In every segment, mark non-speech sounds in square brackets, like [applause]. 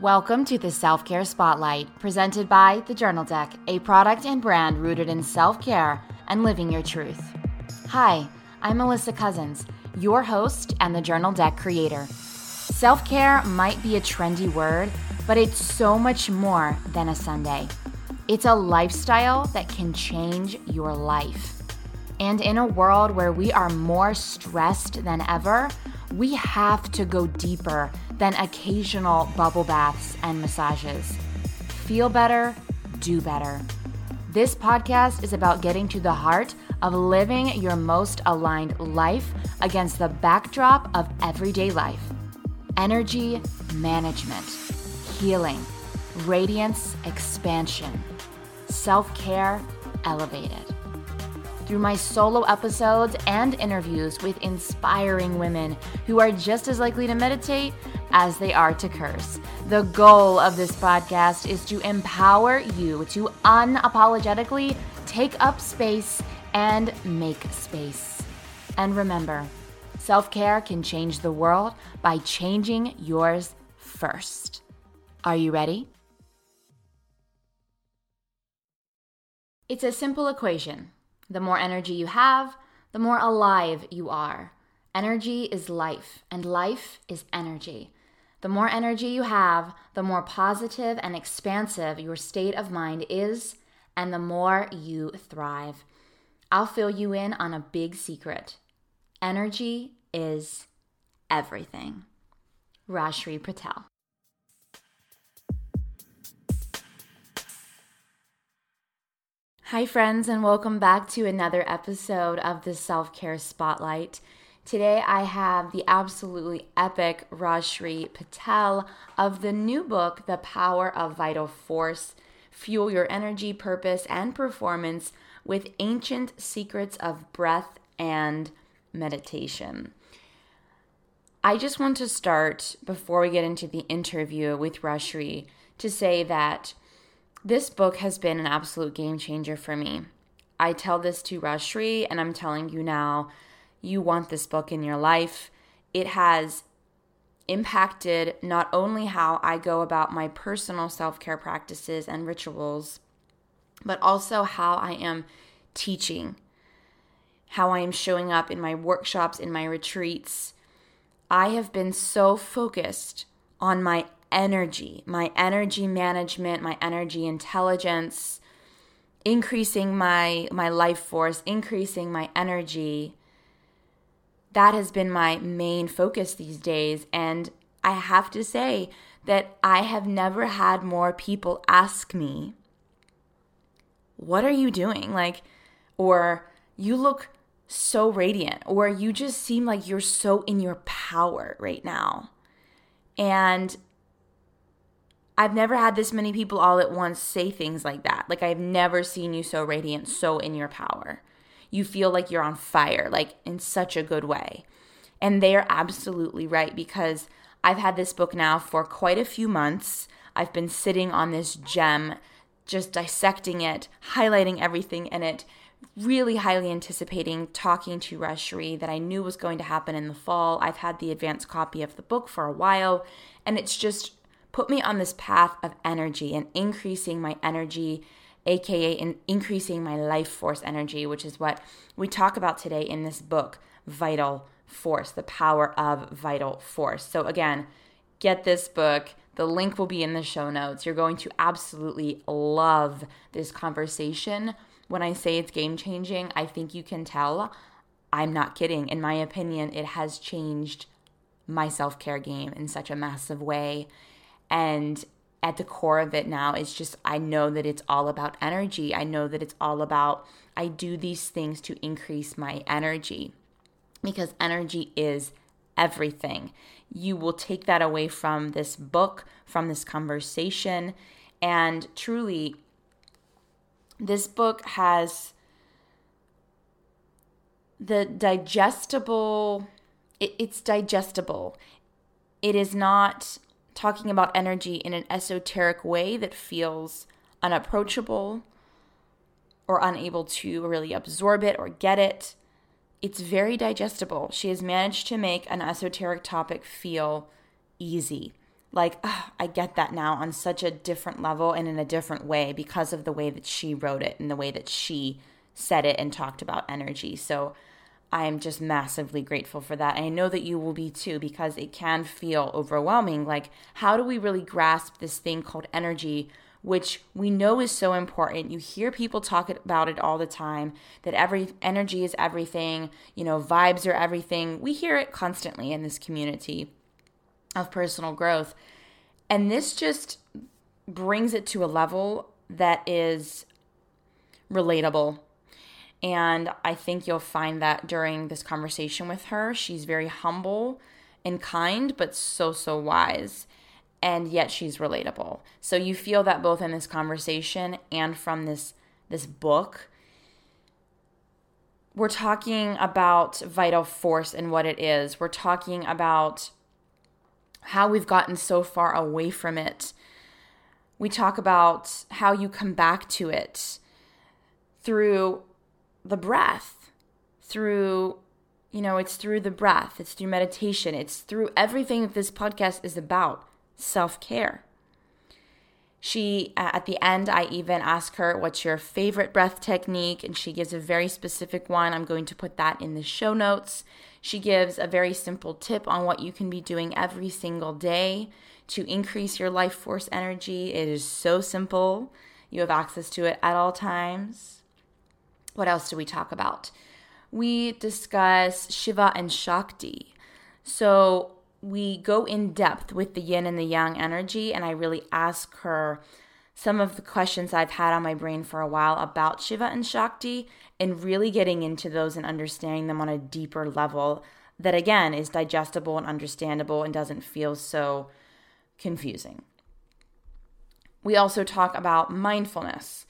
Welcome to the Self Care Spotlight, presented by The Journal Deck, a product and brand rooted in self care and living your truth. Hi, I'm Alyssa Cousins, your host and the Journal Deck creator. Self care might be a trendy word, but it's so much more than a Sunday. It's a lifestyle that can change your life. And in a world where we are more stressed than ever, we have to go deeper than occasional bubble baths and massages. Feel better, do better. This podcast is about getting to the heart of living your most aligned life against the backdrop of everyday life energy management, healing, radiance expansion, self care elevated through my solo episodes and interviews with inspiring women who are just as likely to meditate as they are to curse. The goal of this podcast is to empower you to unapologetically take up space and make space. And remember, self care can change the world by changing yours first. Are you ready? It's a simple equation. The more energy you have, the more alive you are. Energy is life, and life is energy. The more energy you have, the more positive and expansive your state of mind is, and the more you thrive. I'll fill you in on a big secret energy is everything. Rajshree Patel. Hi, friends, and welcome back to another episode of the Self Care Spotlight. Today, I have the absolutely epic Rajshree Patel of the new book, The Power of Vital Force Fuel Your Energy, Purpose, and Performance with Ancient Secrets of Breath and Meditation. I just want to start before we get into the interview with Rajshree to say that this book has been an absolute game changer for me. I tell this to Rajshree, and I'm telling you now, you want this book in your life. It has impacted not only how I go about my personal self care practices and rituals, but also how I am teaching, how I am showing up in my workshops, in my retreats. I have been so focused on my energy, my energy management, my energy intelligence, increasing my my life force, increasing my energy. That has been my main focus these days and I have to say that I have never had more people ask me, "What are you doing?" like or you look so radiant or you just seem like you're so in your power right now. And I've never had this many people all at once say things like that. Like, I've never seen you so radiant, so in your power. You feel like you're on fire, like in such a good way. And they are absolutely right because I've had this book now for quite a few months. I've been sitting on this gem, just dissecting it, highlighting everything in it, really highly anticipating talking to Rajshree that I knew was going to happen in the fall. I've had the advanced copy of the book for a while, and it's just put me on this path of energy and increasing my energy, aka in increasing my life force energy, which is what we talk about today in this book, Vital Force, the power of vital force. So, again, get this book. The link will be in the show notes. You're going to absolutely love this conversation. When I say it's game changing, I think you can tell. I'm not kidding. In my opinion, it has changed my self care game in such a massive way. And at the core of it now is just I know that it's all about energy. I know that it's all about I do these things to increase my energy because energy is everything. You will take that away from this book, from this conversation, and truly, this book has the digestible, it, it's digestible. It is not talking about energy in an esoteric way that feels unapproachable or unable to really absorb it or get it. It's very digestible. She has managed to make an esoteric topic feel easy. like ugh, I get that now on such a different level and in a different way because of the way that she wrote it and the way that she said it and talked about energy. So I'm just massively grateful for that. And I know that you will be too because it can feel overwhelming. Like, how do we really grasp this thing called energy, which we know is so important? You hear people talk about it all the time that every energy is everything, you know, vibes are everything. We hear it constantly in this community of personal growth. And this just brings it to a level that is relatable and I think you'll find that during this conversation with her, she's very humble and kind, but so, so wise. And yet she's relatable. So you feel that both in this conversation and from this this book. We're talking about vital force and what it is. We're talking about how we've gotten so far away from it. We talk about how you come back to it through the breath, through, you know, it's through the breath, it's through meditation, it's through everything that this podcast is about self care. She, at the end, I even ask her, What's your favorite breath technique? And she gives a very specific one. I'm going to put that in the show notes. She gives a very simple tip on what you can be doing every single day to increase your life force energy. It is so simple. You have access to it at all times. What else do we talk about? We discuss Shiva and Shakti. So we go in depth with the yin and the yang energy, and I really ask her some of the questions I've had on my brain for a while about Shiva and Shakti and really getting into those and understanding them on a deeper level that, again, is digestible and understandable and doesn't feel so confusing. We also talk about mindfulness,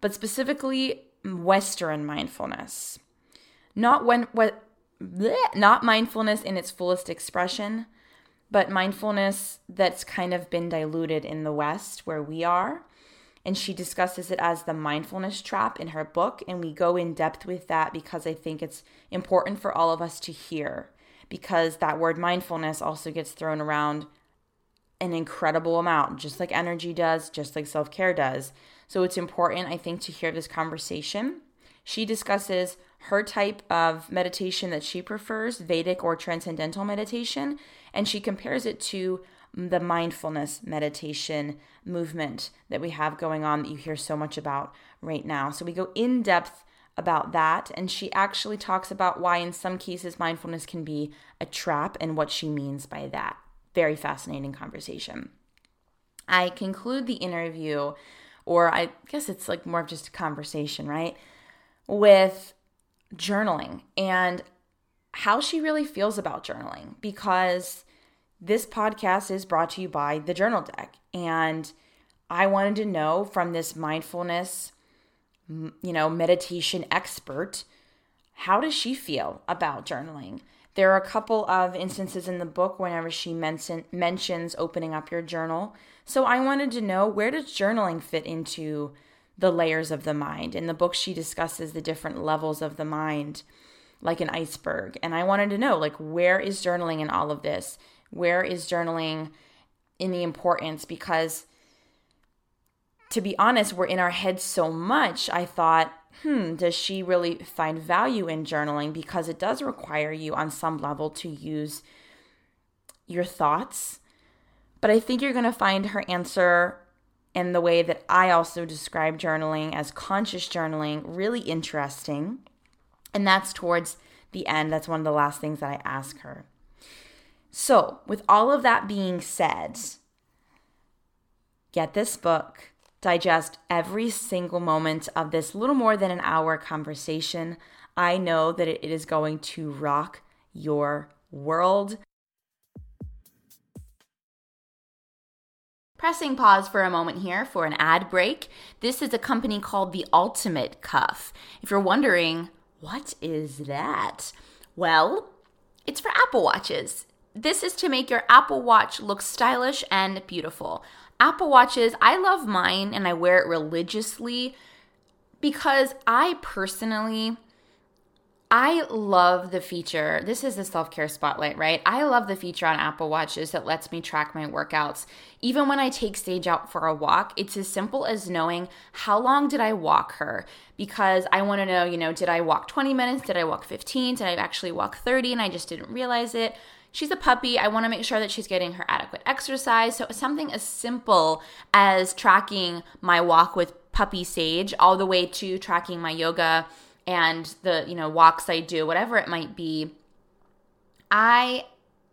but specifically Western mindfulness. Not when what bleh, not mindfulness in its fullest expression, but mindfulness that's kind of been diluted in the West where we are. And she discusses it as the mindfulness trap in her book. And we go in depth with that because I think it's important for all of us to hear. Because that word mindfulness also gets thrown around an incredible amount, just like energy does, just like self care does. So it's important, I think, to hear this conversation. She discusses her type of meditation that she prefers, Vedic or transcendental meditation, and she compares it to the mindfulness meditation movement that we have going on that you hear so much about right now. So we go in depth about that, and she actually talks about why, in some cases, mindfulness can be a trap and what she means by that. Very fascinating conversation. I conclude the interview or I guess it's like more of just a conversation, right? With journaling and how she really feels about journaling because this podcast is brought to you by the Journal Deck. And I wanted to know from this mindfulness, you know, meditation expert, how does she feel about journaling? There are a couple of instances in the book whenever she mention, mentions opening up your journal. So I wanted to know where does journaling fit into the layers of the mind? In the book, she discusses the different levels of the mind, like an iceberg. And I wanted to know, like, where is journaling in all of this? Where is journaling in the importance? Because to be honest, we're in our heads so much. I thought, hmm, does she really find value in journaling? Because it does require you on some level to use your thoughts. But I think you're going to find her answer in the way that I also describe journaling as conscious journaling really interesting. And that's towards the end. That's one of the last things that I ask her. So, with all of that being said, get this book digest every single moment of this little more than an hour conversation. I know that it is going to rock your world. Pressing pause for a moment here for an ad break. This is a company called The Ultimate Cuff. If you're wondering, what is that? Well, it's for Apple Watches. This is to make your Apple Watch look stylish and beautiful. Apple Watches, I love mine and I wear it religiously because I personally I love the feature. This is the self care spotlight, right? I love the feature on Apple Watches that lets me track my workouts. Even when I take Sage out for a walk, it's as simple as knowing how long did I walk her because I want to know, you know, did I walk 20 minutes? Did I walk 15? Did I actually walk 30 and I just didn't realize it? She's a puppy. I want to make sure that she's getting her adequate exercise. So, something as simple as tracking my walk with puppy Sage all the way to tracking my yoga and the you know walks I do, whatever it might be, I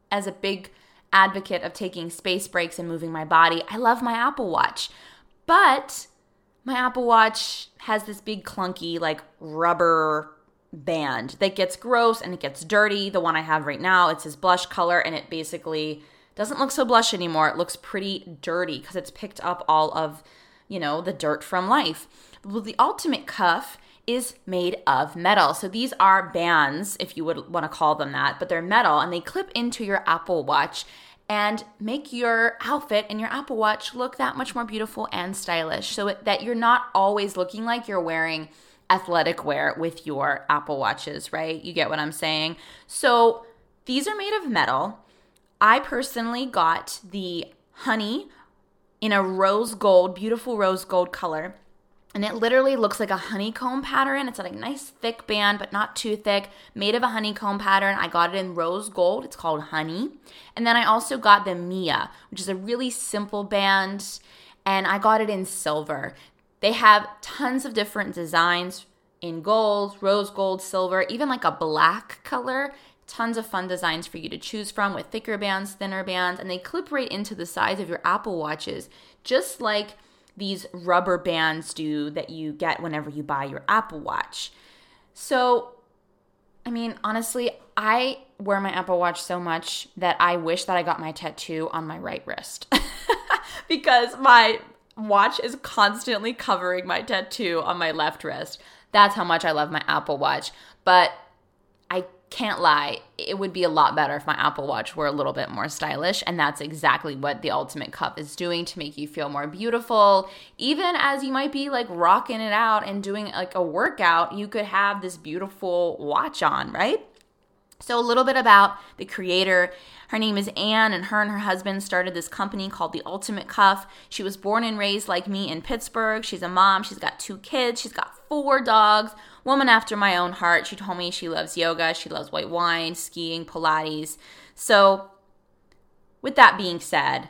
as a big advocate of taking space breaks and moving my body, I love my Apple Watch. But my Apple Watch has this big clunky like rubber band that gets gross and it gets dirty. The one I have right now, it's this blush color and it basically doesn't look so blush anymore. It looks pretty dirty because it's picked up all of, you know, the dirt from life. Well, the ultimate cuff is made of metal. So these are bands, if you would want to call them that, but they're metal and they clip into your Apple Watch and make your outfit and your Apple Watch look that much more beautiful and stylish so that you're not always looking like you're wearing athletic wear with your Apple Watches, right? You get what I'm saying? So these are made of metal. I personally got the honey in a rose gold, beautiful rose gold color and it literally looks like a honeycomb pattern. It's like a nice thick band, but not too thick, made of a honeycomb pattern. I got it in rose gold. It's called Honey. And then I also got the Mia, which is a really simple band, and I got it in silver. They have tons of different designs in gold, rose gold, silver, even like a black color. Tons of fun designs for you to choose from with thicker bands, thinner bands, and they clip right into the size of your Apple Watches, just like these rubber bands do that you get whenever you buy your Apple Watch. So, I mean, honestly, I wear my Apple Watch so much that I wish that I got my tattoo on my right wrist [laughs] because my watch is constantly covering my tattoo on my left wrist. That's how much I love my Apple Watch. But can't lie, it would be a lot better if my Apple Watch were a little bit more stylish. And that's exactly what the Ultimate Cuff is doing to make you feel more beautiful. Even as you might be like rocking it out and doing like a workout, you could have this beautiful watch on, right? So, a little bit about the creator. Her name is Anne, and her and her husband started this company called The Ultimate Cuff. She was born and raised like me in Pittsburgh. She's a mom. She's got two kids. She's got four dogs woman after my own heart. She told me she loves yoga, she loves white wine, skiing, Pilates. So, with that being said,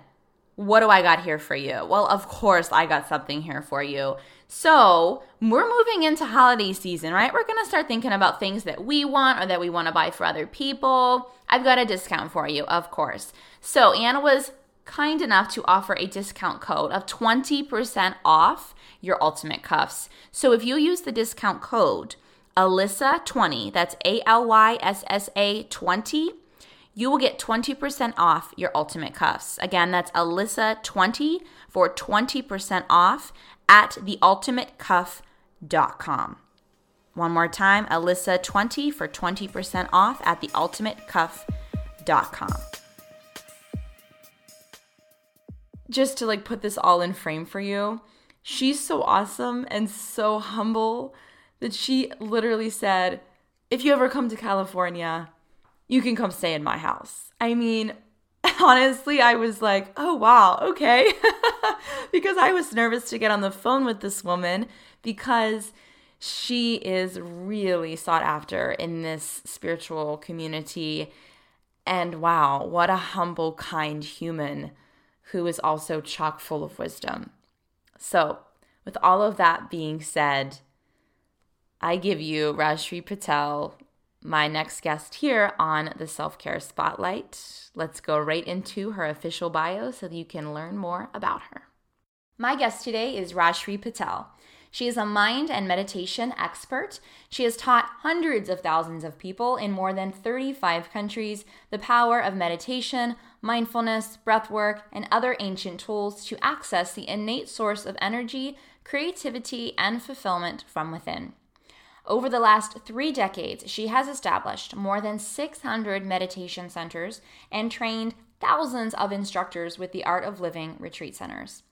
what do I got here for you? Well, of course, I got something here for you. So, we're moving into holiday season, right? We're going to start thinking about things that we want or that we want to buy for other people. I've got a discount for you, of course. So, Anna was kind enough to offer a discount code of 20% off your ultimate cuffs. So if you use the discount code Alyssa20, that's A L Y S S A 20, you will get 20% off your ultimate cuffs. Again, that's Alyssa20 for 20% off at theultimatecuff.com. One more time, Alyssa20 for 20% off at theultimatecuff.com just to like put this all in frame for you, she's so awesome and so humble that she literally said, if you ever come to California, you can come stay in my house. I mean, [laughs] honestly, I was like, oh, wow, okay. [laughs] because I was nervous to get on the phone with this woman because she is really sought after in this spiritual community. And wow, what a humble, kind human who is also chock full of wisdom. So, with all of that being said, I give you Rajshree Patel, my next guest here on the Self Care Spotlight. Let's go right into her official bio so that you can learn more about her. My guest today is Rajshree Patel. She is a mind and meditation expert. She has taught hundreds of thousands of people in more than 35 countries the power of meditation, mindfulness, breathwork, and other ancient tools to access the innate source of energy, creativity, and fulfillment from within. Over the last three decades, she has established more than 600 meditation centers and trained thousands of instructors with the Art of Living retreat centers.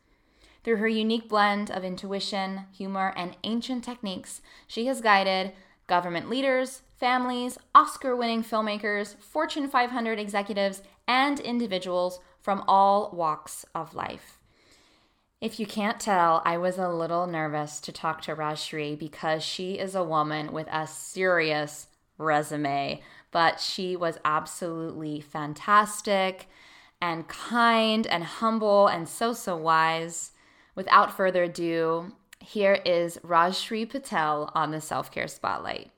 Through her unique blend of intuition, humor, and ancient techniques, she has guided government leaders, families, Oscar winning filmmakers, Fortune 500 executives, and individuals from all walks of life. If you can't tell, I was a little nervous to talk to Rajshree because she is a woman with a serious resume, but she was absolutely fantastic and kind and humble and so, so wise. Without further ado, here is Rajshree Patel on the Self Care Spotlight.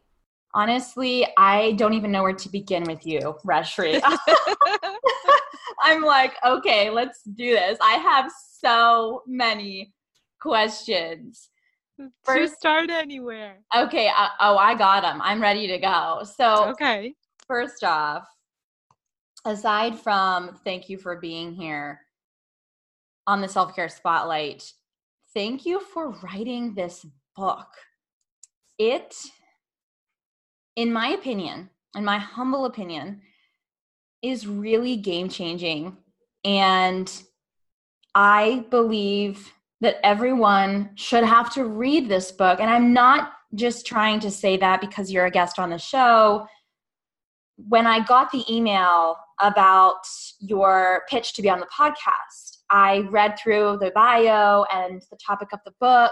Honestly, I don't even know where to begin with you, Rajshree. [laughs] I'm like, okay, let's do this. I have so many questions. First, start anywhere. Okay. Uh, oh, I got them. I'm ready to go. So, okay. First off, aside from thank you for being here on the self care spotlight, thank you for writing this book. It, in my opinion, in my humble opinion, is really game changing. And I believe that everyone should have to read this book. And I'm not just trying to say that because you're a guest on the show. When I got the email about your pitch to be on the podcast, I read through the bio and the topic of the book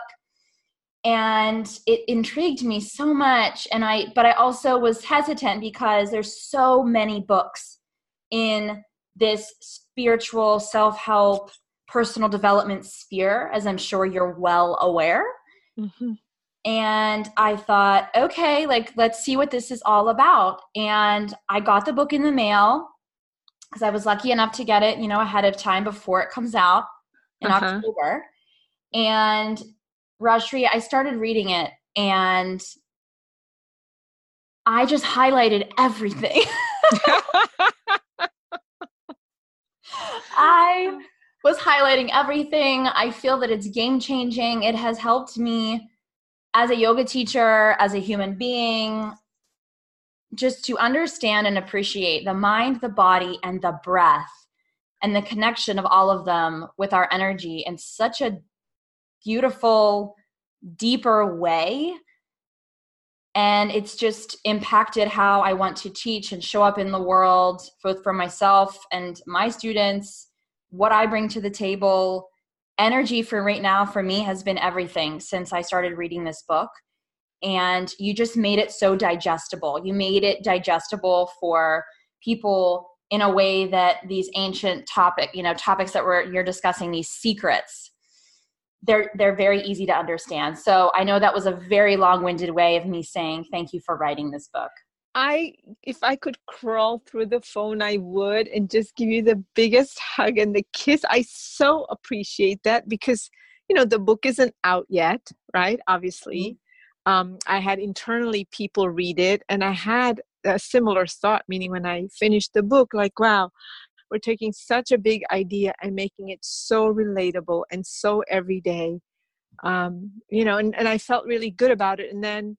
and it intrigued me so much and I but I also was hesitant because there's so many books in this spiritual self-help personal development sphere, as I'm sure you're well aware. Mm-hmm. And I thought, okay, like, let's see what this is all about. And I got the book in the mail because I was lucky enough to get it, you know, ahead of time before it comes out in uh-huh. October. And Rajshree, I started reading it and I just highlighted everything. [laughs] I was highlighting everything. I feel that it's game changing. It has helped me as a yoga teacher, as a human being, just to understand and appreciate the mind, the body, and the breath and the connection of all of them with our energy in such a beautiful, deeper way. And it's just impacted how I want to teach and show up in the world, both for myself and my students what I bring to the table. Energy for right now for me has been everything since I started reading this book. And you just made it so digestible. You made it digestible for people in a way that these ancient topic, you know, topics that we're you're discussing, these secrets, they're they're very easy to understand. So I know that was a very long-winded way of me saying thank you for writing this book. I, if I could crawl through the phone, I would and just give you the biggest hug and the kiss. I so appreciate that because, you know, the book isn't out yet, right? Obviously. Mm-hmm. Um, I had internally people read it and I had a similar thought, meaning when I finished the book, like, wow, we're taking such a big idea and making it so relatable and so everyday. Um, you know, and, and I felt really good about it. And then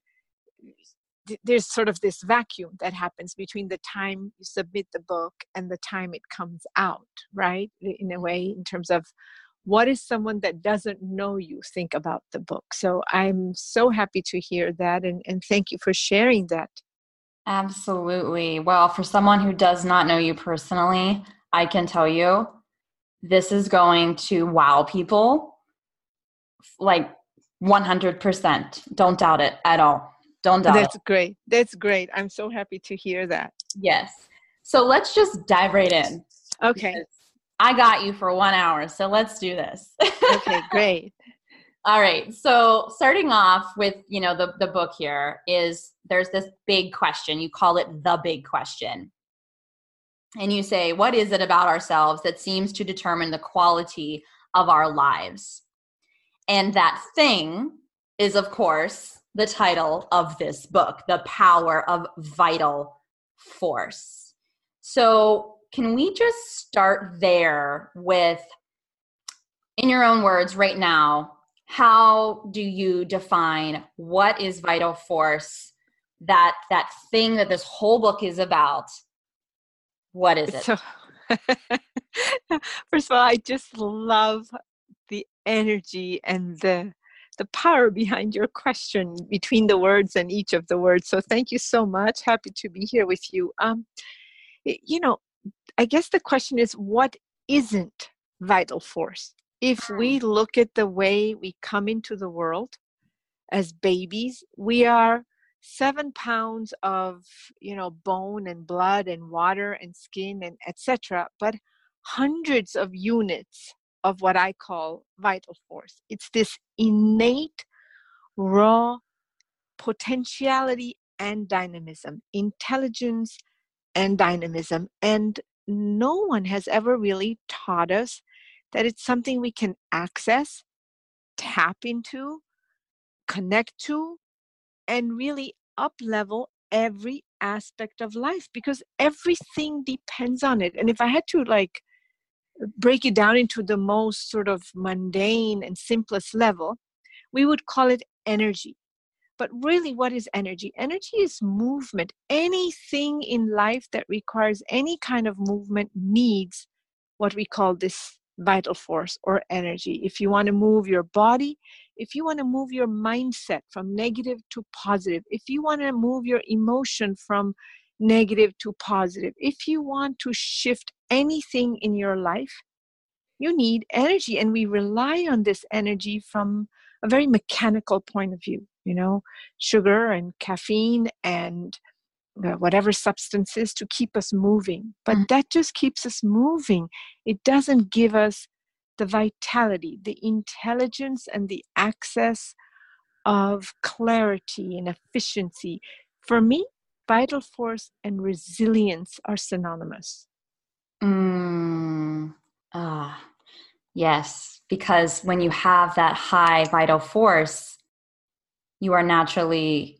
there's sort of this vacuum that happens between the time you submit the book and the time it comes out right in a way in terms of what is someone that doesn't know you think about the book so i'm so happy to hear that and, and thank you for sharing that absolutely well for someone who does not know you personally i can tell you this is going to wow people like 100% don't doubt it at all don't doubt it. That's it. great. That's great. I'm so happy to hear that. Yes. So let's just dive right in. Okay. I got you for one hour, so let's do this. okay, [laughs] great. All right. So starting off with, you know, the, the book here is there's this big question. You call it the big question. And you say, what is it about ourselves that seems to determine the quality of our lives? And that thing is, of course, the title of this book, The Power of Vital Force. So, can we just start there with, in your own words, right now, how do you define what is vital force? That that thing that this whole book is about. What is it? So, [laughs] first of all, I just love the energy and the the power behind your question between the words and each of the words. So thank you so much. Happy to be here with you. Um, you know, I guess the question is what isn't vital force? If we hmm. look at the way we come into the world as babies, we are seven pounds of you know bone and blood and water and skin and etc but hundreds of units of what i call vital force. It's this innate raw potentiality and dynamism intelligence and dynamism and no one has ever really taught us that it's something we can access tap into connect to and really up level every aspect of life because everything depends on it. And if i had to like break it down into the most sort of mundane and simplest level we would call it energy. But really what is energy? Energy is movement. Anything in life that requires any kind of movement needs what we call this vital force or energy if you want to move your body if you want to move your mindset from negative to positive, if you want to move your emotion from negative to positive, if you want to shift anything in your life, you need energy. And we rely on this energy from a very mechanical point of view, you know, sugar and caffeine and uh, substance is to keep us moving. But mm. that just keeps us moving. It doesn't give us the vitality, the intelligence, and the access of clarity and efficiency. For me, vital force and resilience are synonymous. Mm, ah, yes, because when you have that high vital force, you are naturally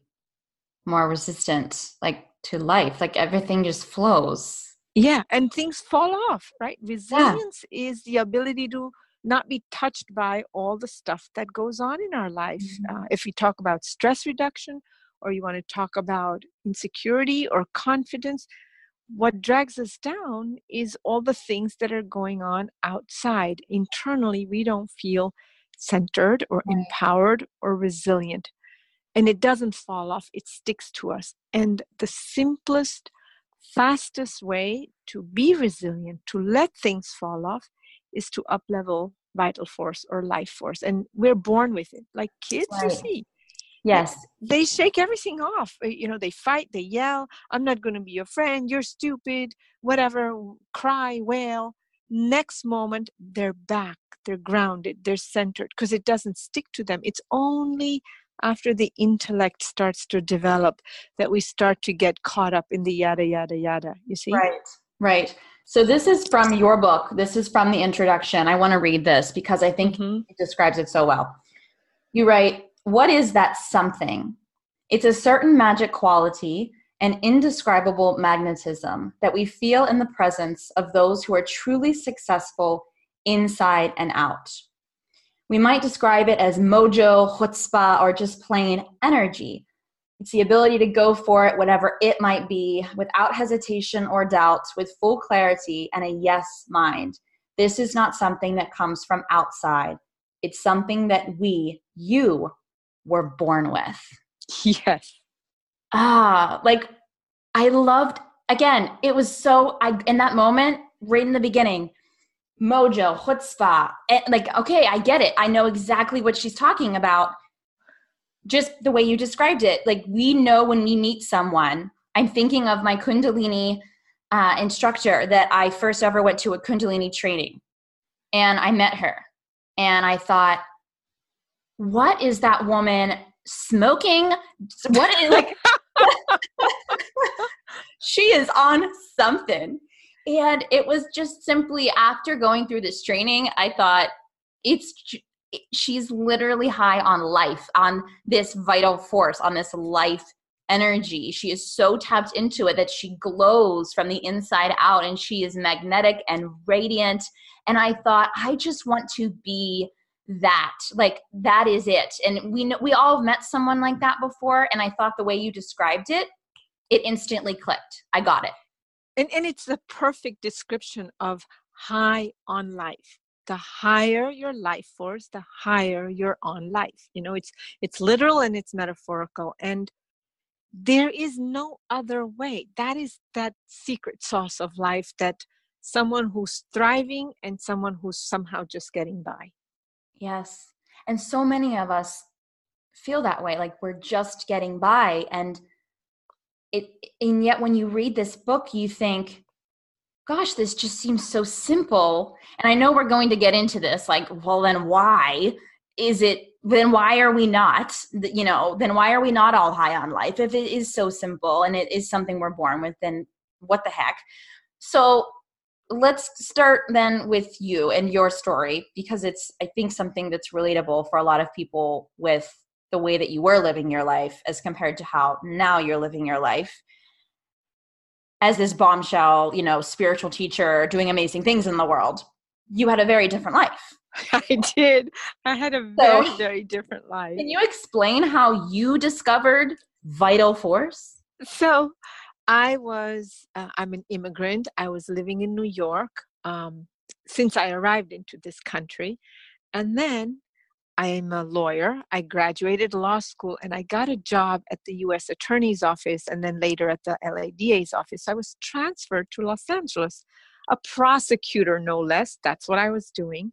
more resistant, like to life. Like everything just flows yeah and things fall off right resilience yeah. is the ability to not be touched by all the stuff that goes on in our life mm-hmm. uh, if we talk about stress reduction or you want to talk about insecurity or confidence what drags us down is all the things that are going on outside internally we don't feel centered or right. empowered or resilient and it doesn't fall off it sticks to us and the simplest fastest way to be resilient, to let things fall off, is to up level vital force or life force. And we're born with it. Like kids, right. you see. Yes. They shake everything off. Uh, you know, they fight, they yell, I'm not going to be your friend, you're stupid, whatever, cry, wail. Next moment, they're back, they're grounded, they're centered because it doesn't stick to them. It's only after the intellect starts to develop that we start to get caught up in the yada yada yada you see? Right right. So this is from your book. This is from the introduction. I want to read this because i think mm-hmm. it describes it so well. You write what is that something? It's a certain magic quality an indescribable magnetism that we feel in the presence of those who are truly successful inside and out we might describe it as mojo, chutzpah, or just plain energy. It's the ability to go for it, whatever it might be, without hesitation or doubt, with full clarity and a yes mind. This is not something that comes from outside. It's something that we, you, were born with. [laughs] Yes. Ah, like I loved, again, it was so, I, in that moment, right in the beginning, mojo, chutzpah. And like, okay, I get it. I know exactly what she's talking about. Just the way you described it. Like, we know when we meet someone. I'm thinking of my Kundalini uh, instructor that I first ever went to a Kundalini training. And I met her. And I thought, what is that woman smoking? What is like, [laughs] [laughs] she is on something and it was just simply after going through this training, I thought it's she's literally high on life, on this vital force, on this life energy. She is so tapped into it that she glows from the inside out and she is magnetic and radiant. And I thought, I just want to be that. Like that is it. And we know, we all have met someone like that before. And I thought the way you described it, it instantly clicked. I got it and, and it's the perfect description of high on life. The higher your life force the higher you're on life you know it's it's literal and it's metaphorical and there is no other way. That is that secret sauce of life that someone who's thriving and someone who's somehow just getting by. Yes and so many of us feel that way like we're just getting by and it and yet when you read this book you think gosh this just seems so simple. And i know we're going to get into this like well then why is it then why are we not you know then why are we not all high on life if it is so simple and it is something we're born with then what the heck? So let's start then with you and your story because it's i think something that's relatable for a lot of people with the way that you were living your life as compared to how now you're living your life. As this bombshell you know spiritual teacher doing amazing things in the world you had a very different life. [laughs] I did. I had a very so, very different life. can you explain how you discovered vital force? So I was, uh, I'm an immigrant. I was living in New York um, since I arrived into this country. And then I'm a lawyer. I graduated law school and I got a job at the US Attorney's Office and then later at the LADA's office. I was transferred to Los Angeles, a prosecutor, no less. That's what I was doing.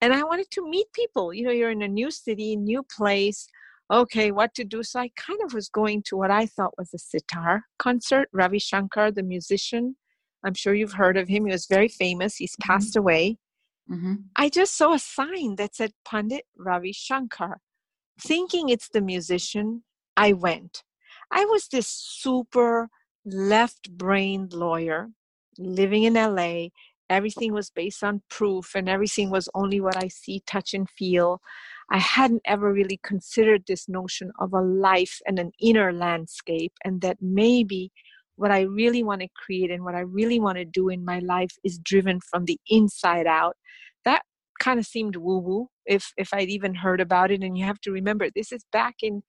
And I wanted to meet people. You know, you're in a new city, new place okay, what to do. So I kind of was going to what I thought was a sitar concert. Ravi Shankar, the musician, I'm sure you've heard of him. He was very famous. He's mm-hmm. passed away. Mm-hmm. I just saw a sign that said Pandit Ravi Shankar. Thinking it's the musician, I went. I was this super left brained lawyer living in LA. Everything was based on proof, and everything was only what I see, touch, and feel. I hadn't ever really considered this notion of a life and an inner landscape, and that maybe what I really want to create and what I really want to do in my life is driven from the inside out. That kind of seemed woo woo if if I'd even heard about it. And you have to remember, this is back in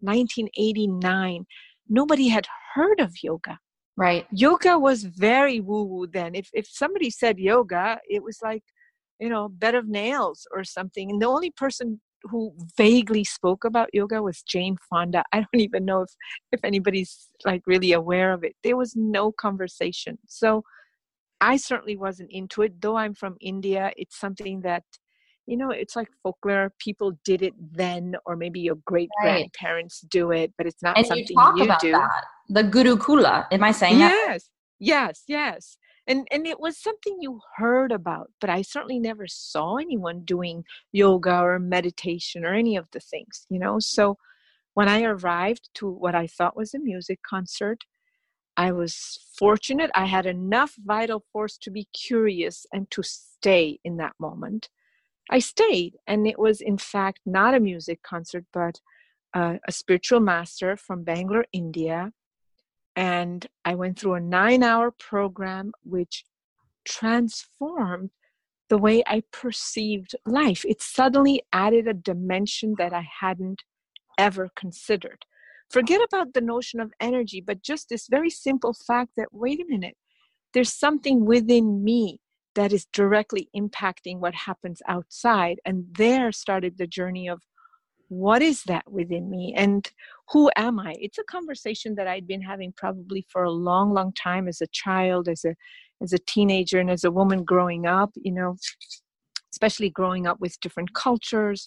1989. Nobody had heard of yoga. Right. Yoga was very woo woo then. If if somebody said yoga, it was like you know, bed of nails or something. And the only person who vaguely spoke about yoga was Jane Fonda. I don't even know if if anybody's like really aware of it. There was no conversation. So I certainly wasn't into it. Though I'm from India, it's something that you know, it's like folklore. People did it then, or maybe your great grandparents right. do it, but it's not and something you, talk you about do. That. The Gurukula. Am I saying yes. that? Yes, yes, yes and and it was something you heard about but i certainly never saw anyone doing yoga or meditation or any of the things you know? So when i arrived to what i thought was a music concert i was fortunate i had enough vital force to be curious and to stay in that moment. I stayed and it was in fact not a music concert but uh, a spiritual master from bangalore india and I went through a nine hour program which transformed the way I perceived life. It suddenly added a dimension that I hadn't ever considered. Forget about the notion of energy, but just this very simple fact that, wait a minute, there's something within me that is directly impacting what happens outside. And there started the journey of what is that within me? And who am i? It's a conversation that i'd been having probably for a long long time as a child as a as a teenager and as a woman growing up you know especially growing up with different cultures.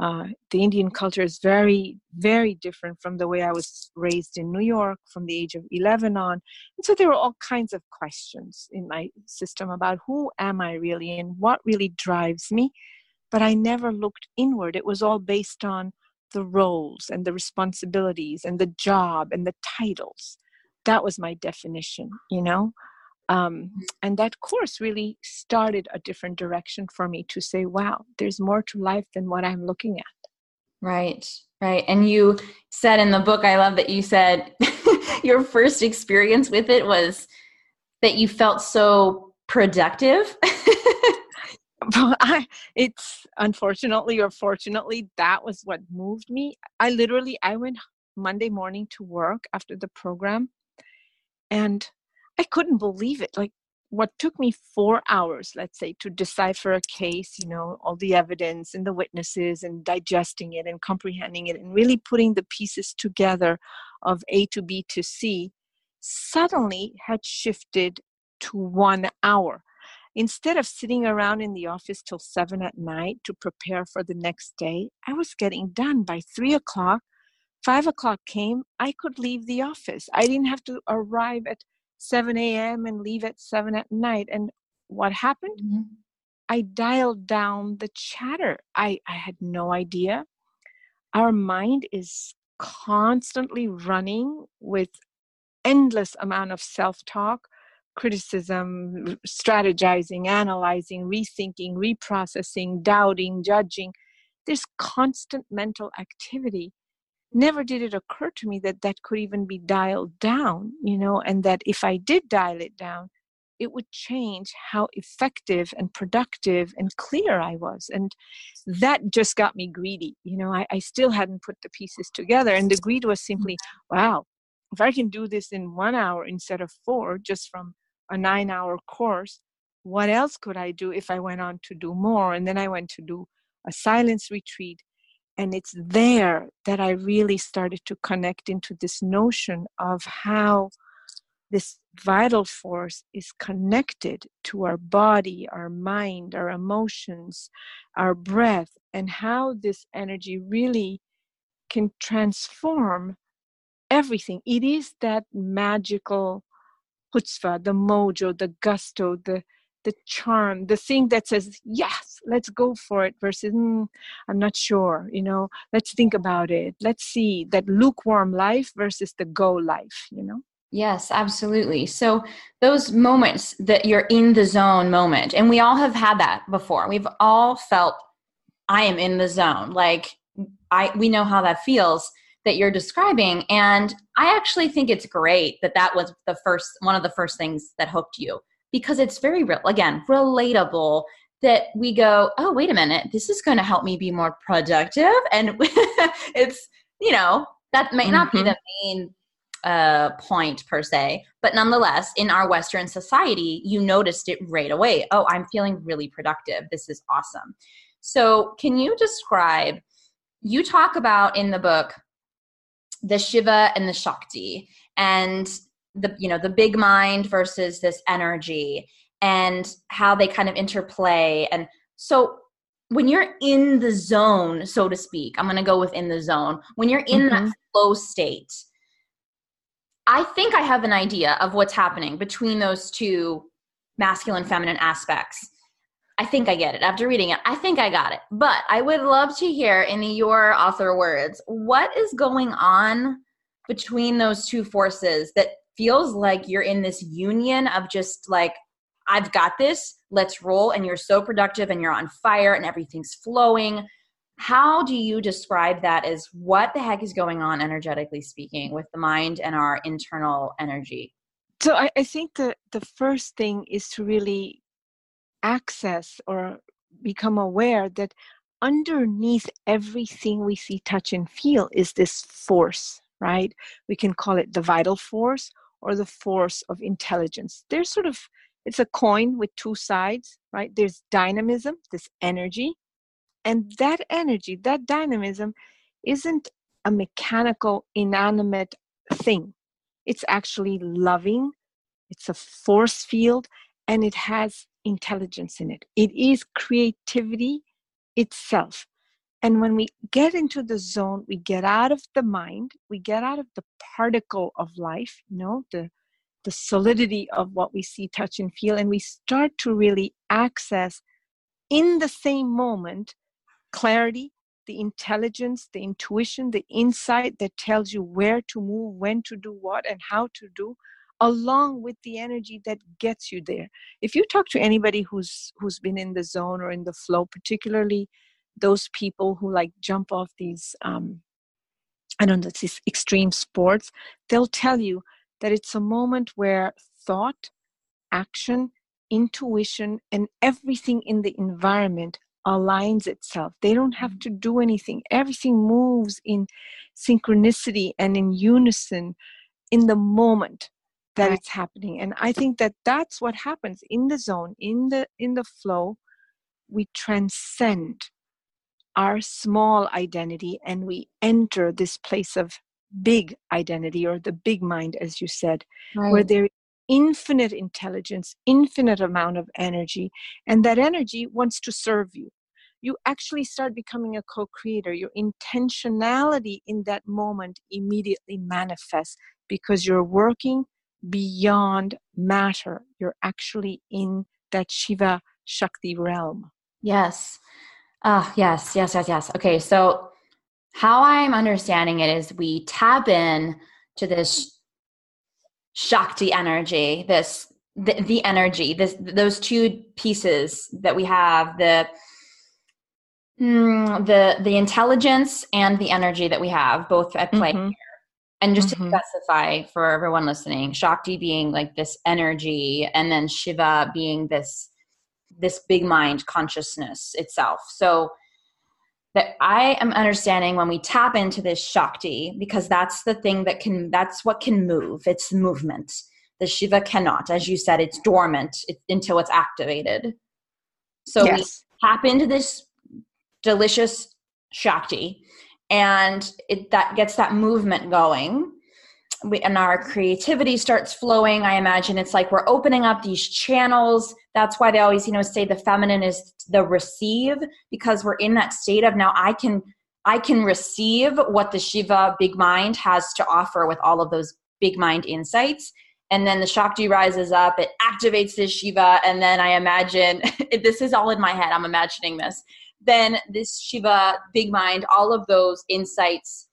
Uh, the indian culture is very very different from the way i was raised in new york from the age of 11 on. And so there were all kinds of questions in my system about who am i really and what really drives me but I never looked inward. It was all based on the roles and the responsibilities and the job and the titles. That was my definition, you know? Um, and that course really started a different direction for me to say, wow, there's more to life than what I'm looking at. Right, right. And you said in the book, I love that you said [laughs] your first experience with it was that you felt so productive. [laughs] [laughs] I, it's unfortunately or fortunately that was what moved me i literally i went monday morning to work after the program and i couldn't believe it like what took me four hours, let's say, to decipher a case, you know, all the evidence and the witnesses and digesting it and comprehending it and really putting the pieces together of A to B to C, suddenly had shifted to one hour. Instead of sitting around in the office till seven at night to prepare for the next day, I was getting done by three o'clock. Five o'clock came, I could leave the office. I didn't have to arrive at 7 a.m. and leave at 7 at night. And what happened? Mm-hmm. I dialed down the chatter. I, I had no idea. Our mind is constantly running with endless amount of self-talk criticism strategizing analyzing rethinking reprocessing doubting judging there's constant mental activity never did it occur to me that that could even be dialed down, you know, and that if I did dial it down, it would change how effective and productive and clear I was. And that just got me greedy. You know, I, I still hadn't put the pieces together. And the greed was simply, mm-hmm. wow, if I can do this in one hour instead of four, just from a nine hour course, what else could I do if I went on to do more? And then I went to do a silence retreat and it's there that I really started to connect into this notion of how this vital force is connected to our body, our mind, our emotions, our breath, and how this energy really can transform everything. It is that magical chutzpah, the mojo, the gusto, the the charm, the thing that says, yes, let's go for it versus, mm, I'm not sure, you know, let's think about it. Let's see that lukewarm life versus the go life, you know? Yes, absolutely. So those moments that you're in the zone moment, and we all have had that before. We've all felt I am in the zone. Like I we know how that feels that you're describing and I actually think it's great that that was the first one of the first things that hooked you because it's very real again relatable that we go oh wait a minute this is going to help me be more productive and [laughs] it's you know that may not mm-hmm. be the main uh, point per se but nonetheless in our western society you noticed it right away. Oh i'm feeling really productive. This is awesome. So can you describe you talk about in the book the shiva and the shakti and the you know the big mind versus this energy and how they kind of interplay and so when you're in the zone so to speak i'm going to go within the zone when you're in mm-hmm. that flow state i think i have an idea of what's happening between those two masculine feminine aspects i think i get it after reading it i think i got it but i would love to hear in your author words what is going on between those two forces that feels like you're in this union of just like I've got this, let's roll and you're so productive and you're on fire and everything's flowing. How do you describe that as what the heck is going on energetically speaking with the mind and our internal energy? So I, I think the the first thing is to really access or become aware that underneath everything we see, touch, and feel is this force, right? We can call it the vital force or the force of intelligence. There's sort of, it's a coin with two sides, right? There's dynamism, this energy, and that energy, that dynamism isn't a mechanical, inanimate thing. It's actually loving, it's a force field, and it has intelligence in it. It is creativity itself. And when we get into the zone, we get out of the mind, we get out of the particle of life, you know, the the solidity of what we see, touch, and feel, and we start to really access in the same moment clarity, the intelligence, the intuition, the insight that tells you where to move, when to do what, and how to do, along with the energy that gets you there. If you talk to anybody who's who's been in the zone or in the flow, particularly those people who like jump off these um, I don't know these extreme sports, they'll tell you that it's a moment where thought, action, intuition, and everything in the environment aligns itself. They don't have mm-hmm. to do anything. Everything moves in synchronicity and in unison in the moment. That right. it's happening and i think that that's what happens in the zone in the in the flow we transcend our small identity and we enter this place of big identity or the big mind as you said right. where there infinite intelligence infinite amount of energy and that energy wants to serve you you actually start becoming a co-creator your intentionality in that moment immediately manifests because you're working beyond matter. You're actually in that shiva shakti realm. Yes. Ah uh, yes yes yes yes. Okay so how I'm understanding it is we tap in to this Shakti energy, this the, the energy, this those two pieces that we have, the mm, the the intelligence and the energy that we have both at play mm-hmm. And just mm-hmm. to specify for everyone listening, Shakti being like this energy, and then Shiva being this this big mind consciousness itself. So that I am understanding when we tap into this Shakti, because that's the thing that can, that's what can move. It's movement. The Shiva cannot. As you said, it's dormant until it's activated. So yes. we tap into this delicious Shakti and it, that gets that movement going. We, and our creativity starts flowing. I imagine it's like we're opening up these channels. That's why they always you know say the feminine is the receive because we're in that state of now i can i can receive what the shiva big mind has to offer with all of those big mind insights. And then the shakti rises up it activates this shiva and then i imagine [laughs] this is all in my head i'm imagining this then this shiva big mind all of those insights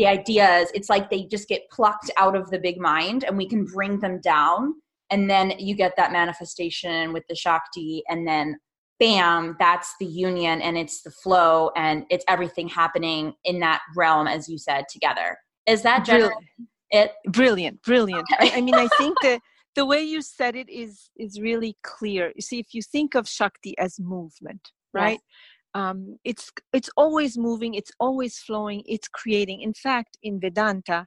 the ideas it's like they just get plucked out of the big mind and we can bring them down. And then you get that manifestation with the shakti and then bam that's the union and it's the flow and it's everything happening in that realm as you said together. Is that brilliant. it? Brilliant brilliant. I, I mean i think that [laughs] the way you said it is is really clear. You see if you think of shakti as movement right? yes um, it's it's always moving it's always flowing it's creating. In fact in vedanta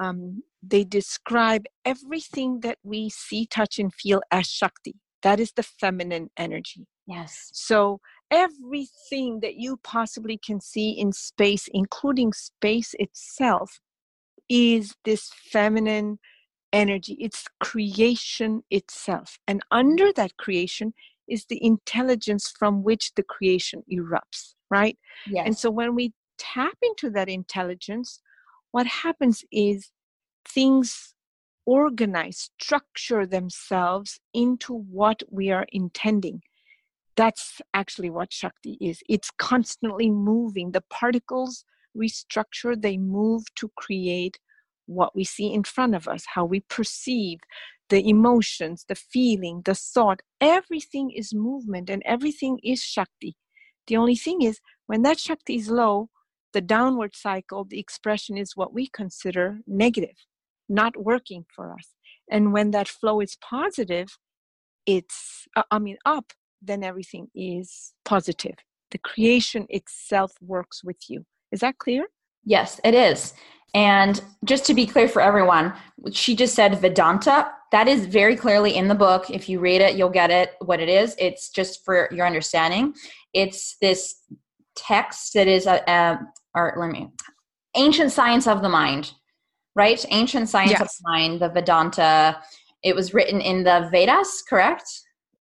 um, they describe everything that we see touch and feel as shakti. That is the feminine energy. Yes. So everything that you possibly can see in space including space itself is this feminine energy. It's creation itself. And under that creation is the intelligence from which the creation erupts, right? Yes. And so when we tap into that intelligence, what happens is things organize, structure themselves into what we are intending. That's actually what Shakti is. It's constantly moving. The particles restructure, they move to create what we see in front of us, how we perceive, the emotions, the feeling, the thought, everything is movement and everything is Shakti. The only thing is, when that Shakti is low, the downward cycle, the expression is what we consider negative, not working for us. And when that flow is positive, it's, uh, I mean, up, then everything is positive. The creation itself works with you. Is that clear? Yes, it is. And just to be clear for everyone, she just said Vedanta. That is very clearly in the book. If you read it, you'll get it what it is. It's just for your understanding. It's this text that is a, a or let me ancient science of the mind, right? Ancient science yes. of the mind, the Vedanta. It was written in the Vedas, correct?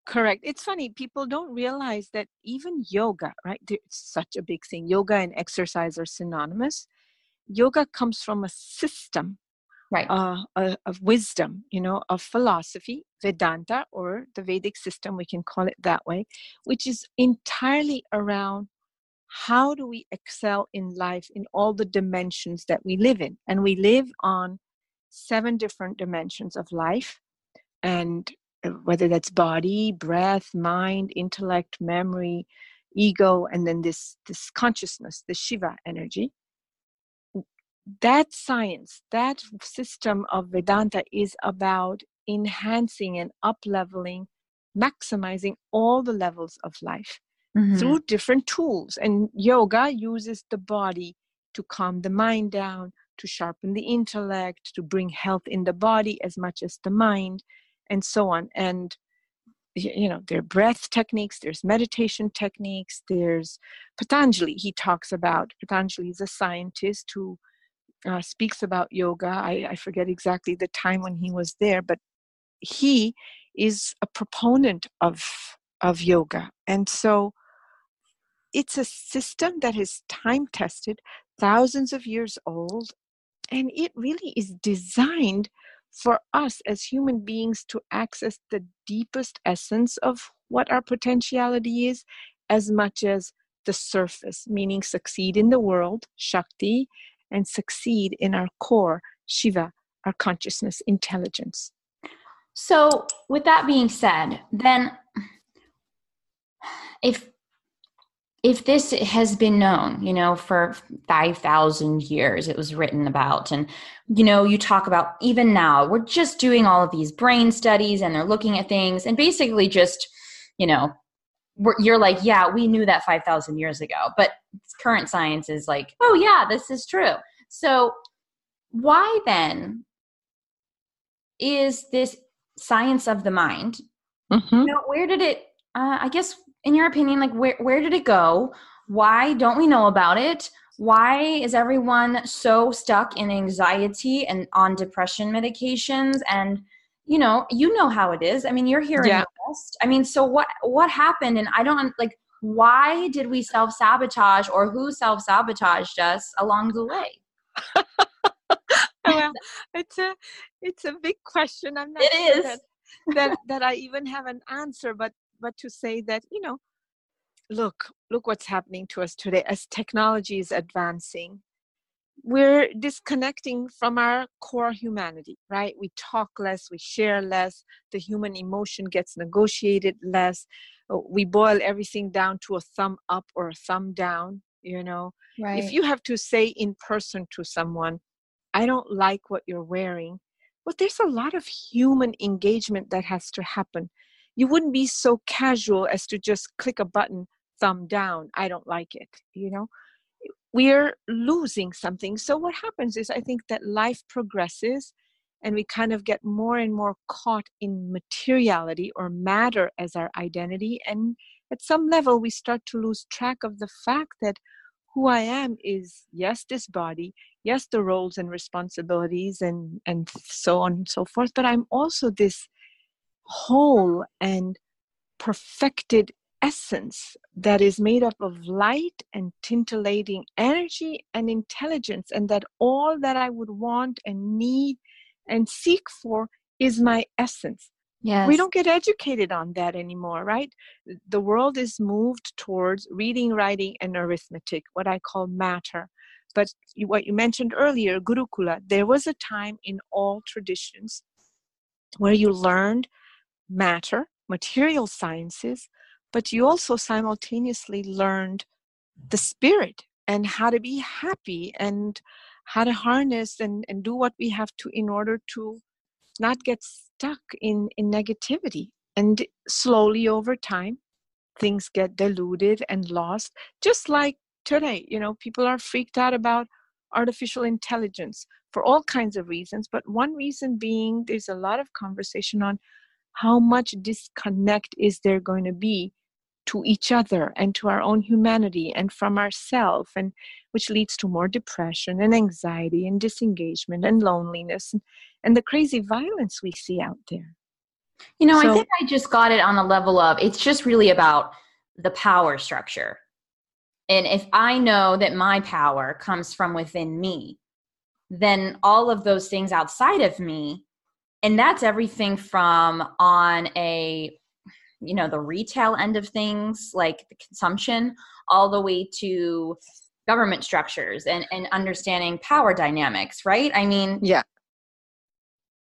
Correct. It's funny, people don't realize that even yoga, right? It's such a big thing. Yoga and exercise are synonymous yoga comes from a system right. uh, of wisdom you know of philosophy vedanta or the vedic system we can call it that way which is entirely around how do we excel in life in all the dimensions that we live in. And we live on seven different dimensions of life and uh, whether that's body breath mind intellect memory ego and then this this consciousness the shiva energy that science, that system of Vedanta is about enhancing and up leveling, maximizing all the levels of life mm-hmm. through different tools. And yoga uses the body to calm the mind down, to sharpen the intellect, to bring health in the body as much as the mind, and so on. And you know there are breath techniques there's meditation techniques there's patanjali he talks about patanjali is a scientist who uh, speaks about yoga I, I forget exactly the time when he was there but he is a proponent of of yoga. And so it's a system that is time tested thousands of years old and it really is designed for us as human beings to access the deepest essence of what our potentiality is as much as the surface, meaning succeed in the world, Shakti, and succeed in our core, Shiva, our consciousness, intelligence. So, with that being said, then if if this has been known, you know, for 5,000 years, it was written about. And, you know, you talk about even now, we're just doing all of these brain studies and they're looking at things and basically just, you know, you're like, yeah, we knew that 5,000 years ago. But current science is like, oh, yeah, this is true. So, why then is this science of the mind? Mm-hmm. You know, where did it, uh, I guess, in your opinion, like where where did it go? Why don't we know about it? Why is everyone so stuck in anxiety and on depression medications? And you know, you know how it is. I mean, you're here yeah. in the West. I mean, so what what happened? And I don't like why did we self sabotage or who self sabotaged us along the way? [laughs] Oh, well, [laughs] it's a it's a big question. I'm not it sure is. That, that [laughs] that I even have an answer, but but to say that you know look look what's happening to us today as technology is advancing we're disconnecting from our core humanity right? We talk less we share less the human emotion gets negotiated less. Uh, we boil everything down to a thumb up or a thumb down you know? Right. if you have to say in person to someone i don't like what you're wearing but there's a lot of human engagement that has to happen. You wouldn't be so casual as to just click a button thumb down i don't like it you know we're losing something. So what happens is i think that life progresses and we kind of get more and more caught in materiality or matter as our identity. And at some level we start to lose track of the fact that who i am is yes this body yes the roles and responsibilities and and so on and so forth but i'm also this whole and perfected essence that is made up of light and tintillating energy and intelligence, and that all that I would want and need and seek for is my essence. Yes. We don't get educated on that anymore, right? The world is moved towards reading, writing, and arithmetic, what I call matter. But what you mentioned earlier, Gurukula, there was a time in all traditions where you learned matter, material sciences, but you also simultaneously learned the spirit and how to be happy and how to harness and, and do what we have to in order to not get stuck in, in negativity. And slowly over time, things get diluted and lost. Just like today, you know, people are freaked out about artificial intelligence for all kinds of reasons. But one reason being there's a lot of conversation on how much disconnect is there going to be to each other and to our own humanity and from ourself and which leads to more depression and anxiety and disengagement and loneliness and, and the crazy violence we see out there. You know so, i think i just got it on a level of it's just really about the power structure. And if i know that my power comes from within me then all of those things outside of me and that's everything from on a you know the retail end of things like the consumption all the way to government structures and and understanding power dynamics right? I mean yeah.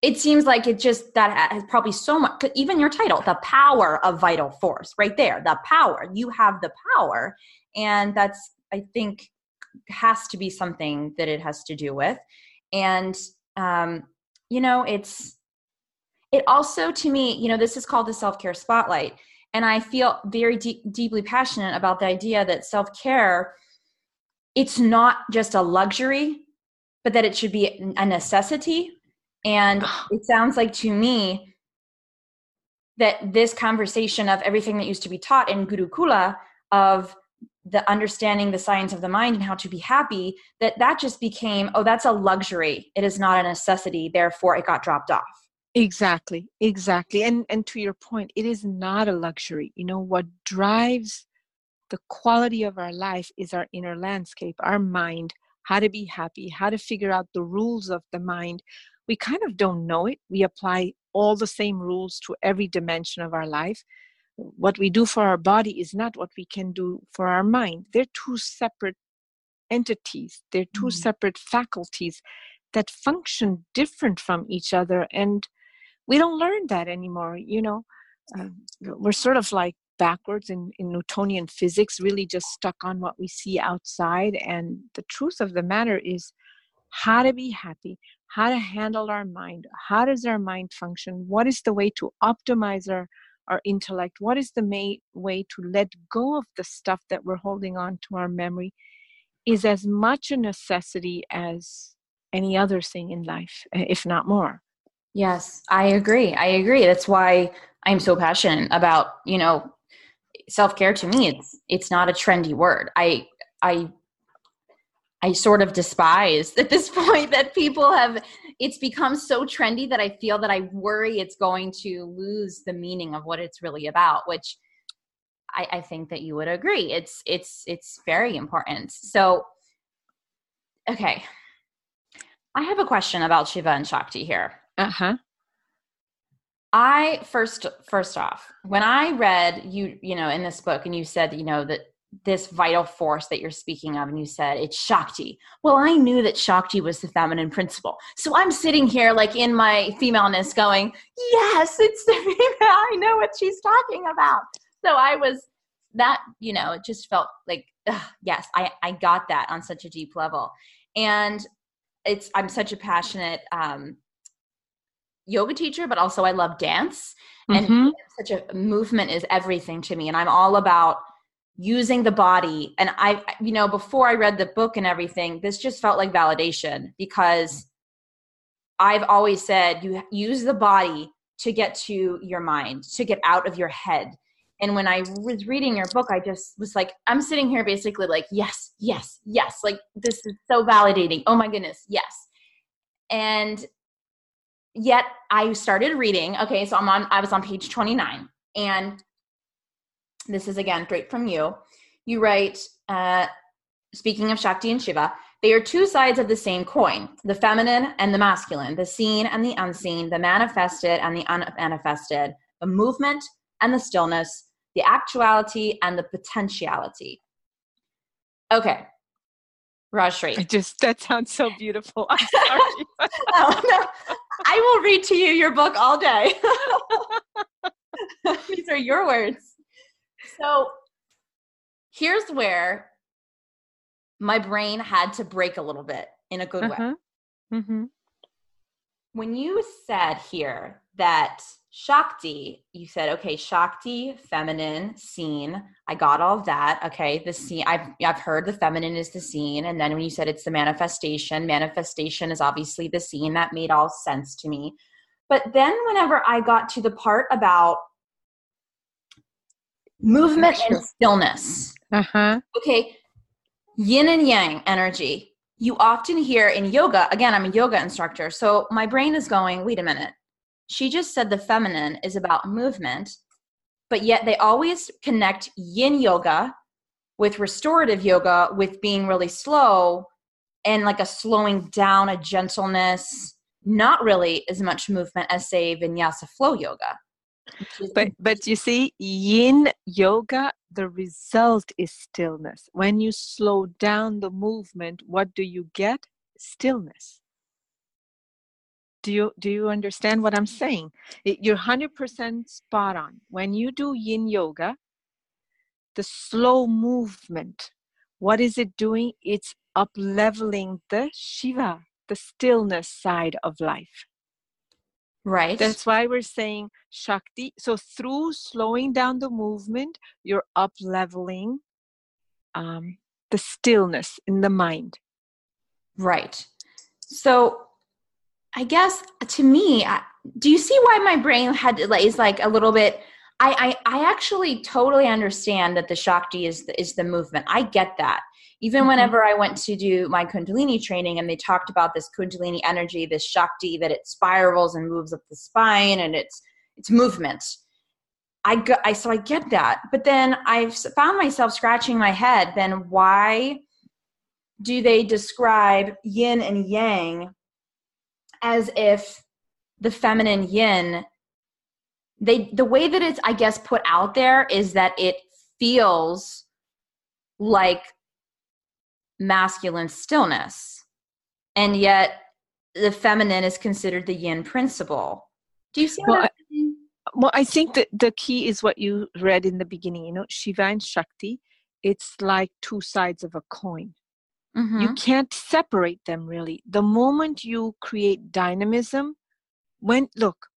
it seems like it just that has probably so much even your title the power of vital force right there the power you have the power. And that's i think has to be something that it has to do with. And um you know it's it also to me you know this is called the self-care spotlight and i feel very deeply passionate about the idea that self-care it's not just a luxury but that it should be a necessity. And it sounds like to me that this conversation of everything that used to be taught in Gurukula of the understanding the science of the mind and how to be happy that that just became oh that's a luxury. It is not a necessity. Therefore it got dropped off exactly exactly and and to your point it is not a luxury you know what drives the quality of our life is our inner landscape our mind how to be happy how to figure out the rules of the mind we kind of don't know it we apply all the same rules to every dimension of our life what we do for our body is not what we can do for our mind. They're two separate entities, they're 2 mm-hmm. separate faculties that function different from each other. And we don't learn that anymore. You know, uh, we're sort of like backwards in, in Newtonian physics, really just stuck on what we see outside. And the truth of the matter is how to be happy, how to handle our mind, how does our mind function, what is the way to optimize our our intellect what is the may, way to let go of the stuff that we're holding on to our memory is as much a necessity as any other thing in life if not more yes i agree i agree that's why i'm so passionate about you know self-care to me it's it's not a trendy word i i I sort of despise [laughs] at this point that people have it's become so trendy that I feel that I worry it's going to lose the meaning of what it's really about, which I, I think that you would agree. It's it's it's very important. So okay. I have a question about Shiva and Shakti here. Uh-huh. I first first off, when I read you, you know, in this book and you said, you know, that this vital force that you're speaking of and you said it's shakti well i knew that shakti was the feminine principle. So i'm sitting here like in my femaleness going yes it's the female. I know what she's talking about. So i was that you know it just felt like ugh, yes i i got that on such a deep level. And it's i'm such a passionate um yoga teacher but also i love dance and mm-hmm. such a movement is everything to me and i'm all about using the body and i you know before i read the book and everything this just felt like validation because i've always said you use the body to get to your mind to get out of your head and when i was reading your book i just was like i'm sitting here basically like yes yes yes like this is so validating oh my goodness yes and yet i started reading okay so i'm on i was on page 29 and this is again straight from you. You write, uh, speaking of Shakti and Shiva, they are two sides of the same coin the feminine and the masculine, the seen and the unseen, the manifested and the unmanifested, the movement and the stillness, the actuality and the potentiality. Okay. Rajshree. I just, that sounds so beautiful. I'm [laughs] sorry. oh, no. I will read to you your book all day. [laughs] These are your words. So here's where my brain had to break a little bit in a good uh-huh. way. Mm-hmm. When you said here that Shakti, you said, okay, Shakti, feminine, seen. I got all of that. Okay, the seen. I've I've heard the feminine is the seen, and then when you said it's the manifestation, manifestation is obviously the seen. That made all sense to me. But then, whenever I got to the part about movement and stillness. Uh-huh. Okay. Yin and yang energy. You often hear in yoga, again, I'm a yoga instructor. So my brain is going, wait a minute. She just said the feminine is about movement, but yet they always connect yin yoga with restorative yoga with being really slow and like a slowing down, a gentleness, not really as much movement as, say, vinyasa flow yoga. But but you see yin yoga the result is stillness. When you slow down the movement what do you get? Stillness do you do you understand what i'm saying you're 100% spot on when you do yin yoga the slow movement what is it doing it's up leveling the shiva the stillness side of life Right. That's why we're saying Shakti. So through slowing down the movement, you're up leveling um, the stillness in the mind. Right. so I guess to me, do you see why my brain had is like a little bit? I, I I actually totally understand that the Shakti is the, is the movement. I get that. Even mm-hmm. whenever I went to do my Kundalini training and they talked about this Kundalini energy, this Shakti, that it spirals and moves up the spine and it's it's movement. I, go, I so I get that, but then I've found myself scratching my head. Then why do they describe yin and yang as if the feminine yin they the way that it's i guess put out there is that it feels like masculine stillness. And yet the feminine is considered the yin principle. Do you see well, I, well i think that the key is what you read in the beginning you know shiva and shakti it's like two sides of a coin Mm-hmm. You can't separate them really. The moment you create dynamism, when look,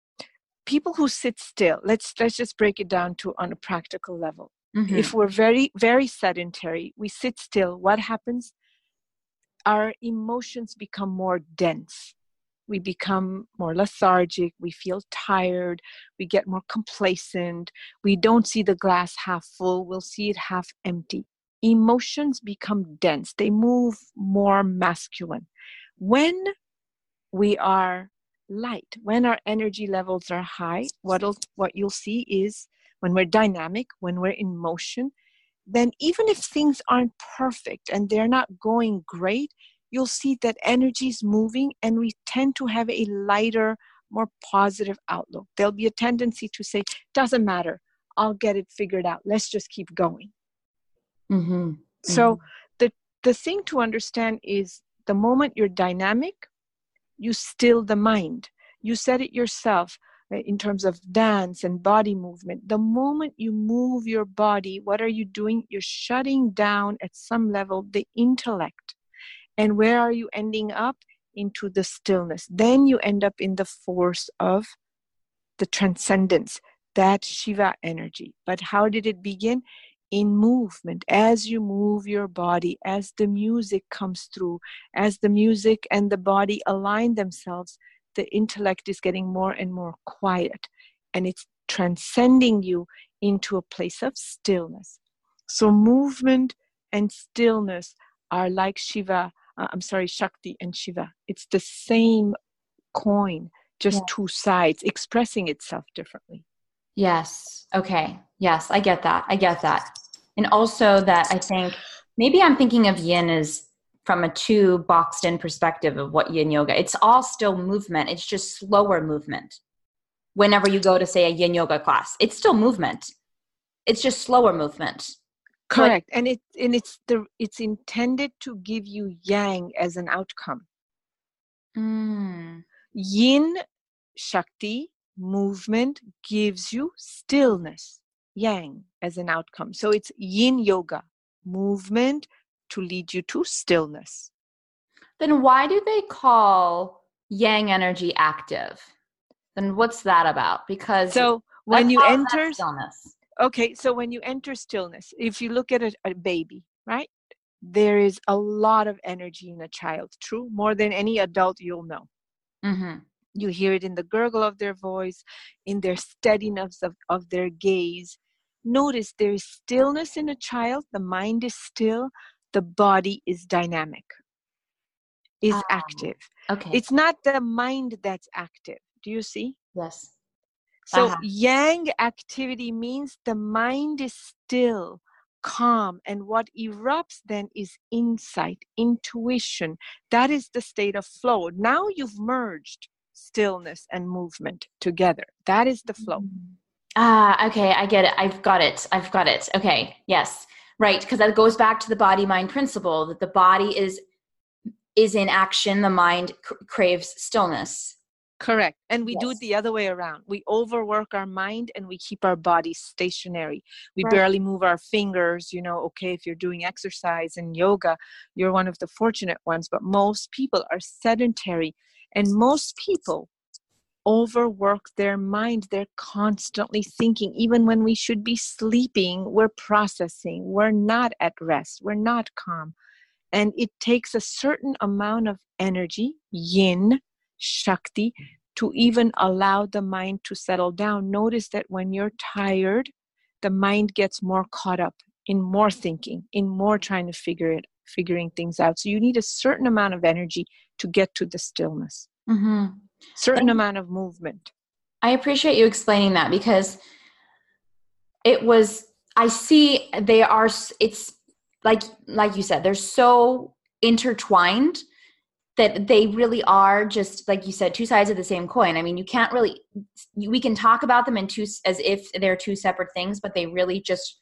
people who sit still, let's let's just break it down to on a practical level. Mm-hmm. If we're very very sedentary, we sit still, what happens? Our emotions become more dense. We become more lethargic, we feel tired, we get more complacent, we don't see the glass half full, we'll see it half empty emotions become dense, they move more masculine. When we are light, when our energy levels are high, what'll, what you'll see is when we're dynamic, when we're in motion, then even if things aren't perfect and they're not going great, you'll see that energy is moving and we tend to have a lighter, more positive outlook. There'll be a tendency to say, doesn't matter, I'll get it figured out, let's just keep going. Mm-hmm. So mm-hmm. the the thing to understand is the moment you're dynamic, you still the mind. You said it yourself uh, in terms of dance and body movement. The moment you move your body, what are you doing? You're shutting down at some level the intellect. And where are you ending up? Into the stillness. Then you end up in the force of the transcendence, that Shiva energy. But how did it begin? In movement as you move your body as the music comes through as the music and the body align themselves the intellect is getting more and more quiet and it's transcending you into a place of stillness so movement and stillness are like shiva uh, i'm sorry shakti and shiva it's the same coin just yeah. two sides expressing itself differently Yes. Okay. Yes, I get that. I get that. And also that I think maybe I'm thinking of yin as from a too boxed in perspective of what yin yoga. It's all still movement. It's just slower movement. Whenever you go to say a yin yoga class, it's still movement. It's just slower movement. Correct. But, and it and it's the it's intended to give you yang as an outcome. Mm. Yin Shakti movement gives you stillness, yang as an outcome. So it's yin yoga, movement to lead you to stillness. Then why do they call yang energy active? Then what's that about? Because so when you enter stillness. Okay, so when you enter stillness, if you look at a, a baby, right? There is a lot of energy in a child, true? More than any adult you'll know. Mm-hmm. You hear it in the gurgle of their voice, in their steadiness of, of their gaze. Notice there is stillness in a child, the mind is still, the body is dynamic, is um, active. Okay. It's not the mind that's active. Do you see? Yes. So uh-huh. yang activity means the mind is still, calm, and what erupts then is insight, intuition. That is the state of flow. Now you've merged stillness and movement together. That is the flow. Mm-hmm. Ah, okay, I get it. I've got it. I've got it. Okay, yes, right, because that goes back to the body mind principle that the body is is in action, the mind cr- craves stillness. Correct. And we yes. do it the other way around. We overwork our mind and we keep our body stationary. We right. barely move our fingers. You know, okay, if you're doing exercise and yoga, you're one of the fortunate ones, but most people are sedentary and most people overwork their mind. They're constantly thinking. Even when we should be sleeping, we're processing. We're not at rest. We're not calm. And it takes a certain amount of energy, yin, Shakti, to even allow the mind to settle down. Notice that when you're tired, the mind gets more caught up in more thinking, in more trying to figure it, figuring things out. So you need a certain amount of energy to get to the stillness. Mm-hmm. Certain amount of movement. I appreciate you explaining that because it was. I see they are. It's like like you said, they're so intertwined that they really are just like you said two sides of the same coin i mean you can't really we can talk about them in two as if they're two separate things but they really just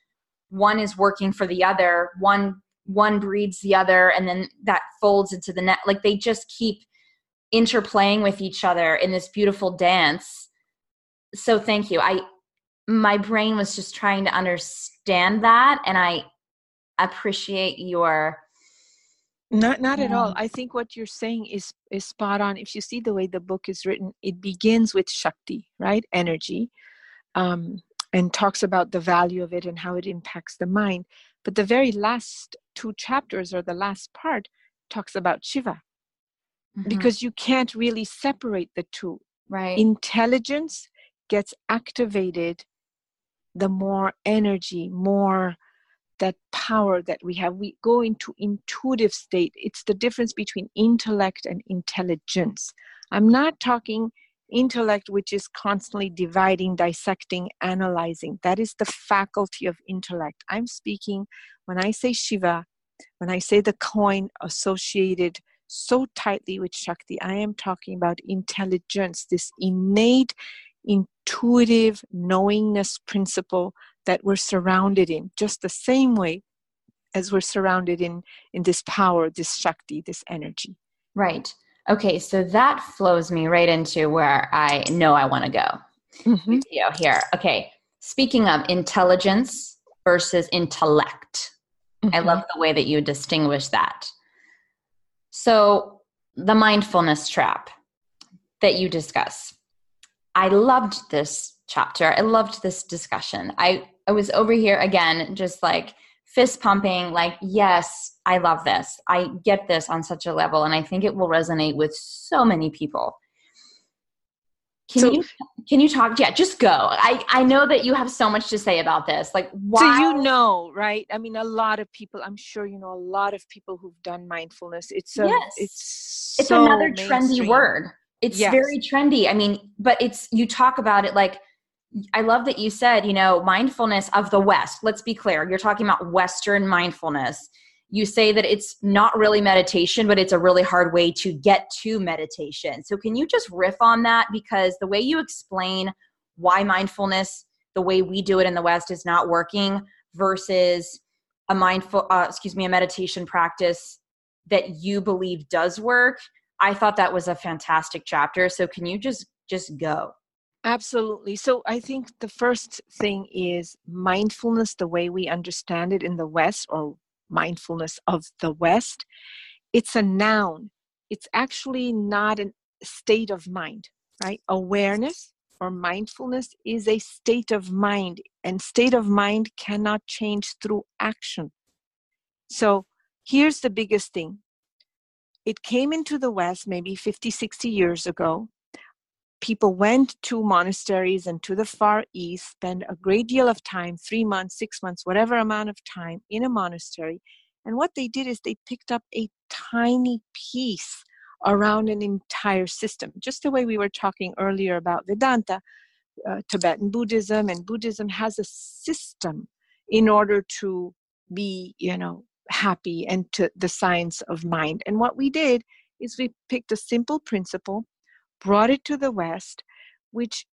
one is working for the other one one breeds the other and then that folds into the net like they just keep interplaying with each other in this beautiful dance so thank you i my brain was just trying to understand that and i appreciate your not not at all. I think what you're saying is is spot on. If you see the way the book is written, it begins with Shakti, right? Energy. Um, and talks about the value of it and how it impacts the mind. But the very last two chapters or the last part talks about Shiva. Mm-hmm. Because you can't really separate the two. Right. Intelligence gets activated the more energy, more that power that we have we go into intuitive state it's the difference between intellect and intelligence i'm not talking intellect which is constantly dividing dissecting analyzing that is the faculty of intellect i'm speaking when i say shiva when i say the coin associated so tightly with shakti i am talking about intelligence this innate intuitive knowingness principle that we're surrounded in, just the same way as we're surrounded in in this power, this shakti, this energy. Right. Okay, so that flows me right into where I know I want to go. Mm-hmm. here. Okay. Speaking of intelligence versus intellect, mm-hmm. I love the way that you distinguish that. So, the mindfulness trap that you discuss. I loved this chapter. I loved this discussion. I I was over here again, just like fist pumping, like, yes, I love this. I get this on such a level. And I think it will resonate with so many people. Can so, you can you talk? Yeah, just go. I I know that you have so much to say about this. Like, why? So you know, right? I mean, a lot of people. I'm sure you know a lot of people who've done mindfulness. It's a, yes. it's it's so another mainstream. trendy word. It's yes. very trendy. I mean, but it's you talk about it like I love that you said, you know, mindfulness of the West. Let's be clear. You're talking about Western mindfulness. You say that it's not really meditation, but it's a really hard way to get to meditation. So, can you just riff on that? Because the way you explain why mindfulness, the way we do it in the West, is not working versus a mindful, uh, excuse me, a meditation practice that you believe does work. I thought that was a fantastic chapter. So, can you just just go? Absolutely. So I think the first thing is mindfulness, the way we understand it in the West, or mindfulness of the West. It's a noun, it's actually not a state of mind, right? Awareness or mindfulness is a state of mind, and state of mind cannot change through action. So here's the biggest thing it came into the West maybe 50, 60 years ago people went to monasteries and to the far east, spend a great deal of time three months, six months, whatever amount of time in a monastery. And what they did is they picked up a tiny piece around an entire system, just the way we were talking earlier about Vedanta, uh, Tibetan Buddhism, and Buddhism has a system in order to be, you know, happy and to the science of mind. And what we did is we picked a simple principle brought it to the West, which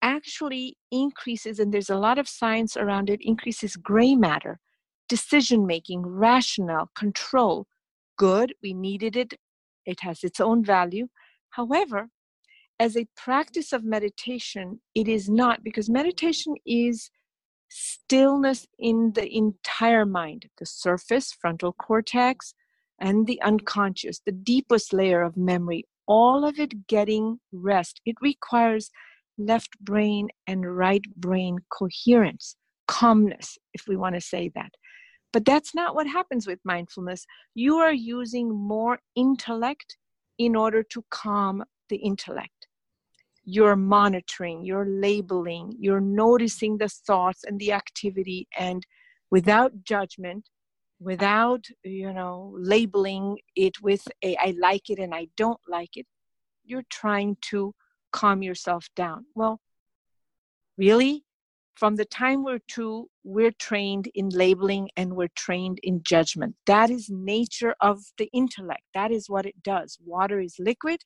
actually increases, and there's a lot of science around it, increases gray matter, decision making, rationale, control. Good, we needed it, it has its own value. However, as a practice of meditation, it is not because meditation is stillness in the entire mind the surface, frontal cortex, and the unconscious, the deepest layer of memory, all of it getting rest. It requires left brain and right brain coherence, calmness, if we want to say that. But that's not what happens with mindfulness. You are using more intellect in order to calm the intellect. You're monitoring, you're labeling, you're noticing the thoughts and the activity, and without judgment, without you know labeling it with a i like it and i don't like it you're trying to calm yourself down. Well really? From the time we're two we're trained in labeling and we're trained in judgment. That is nature of the intellect. That is what it does. Water is liquid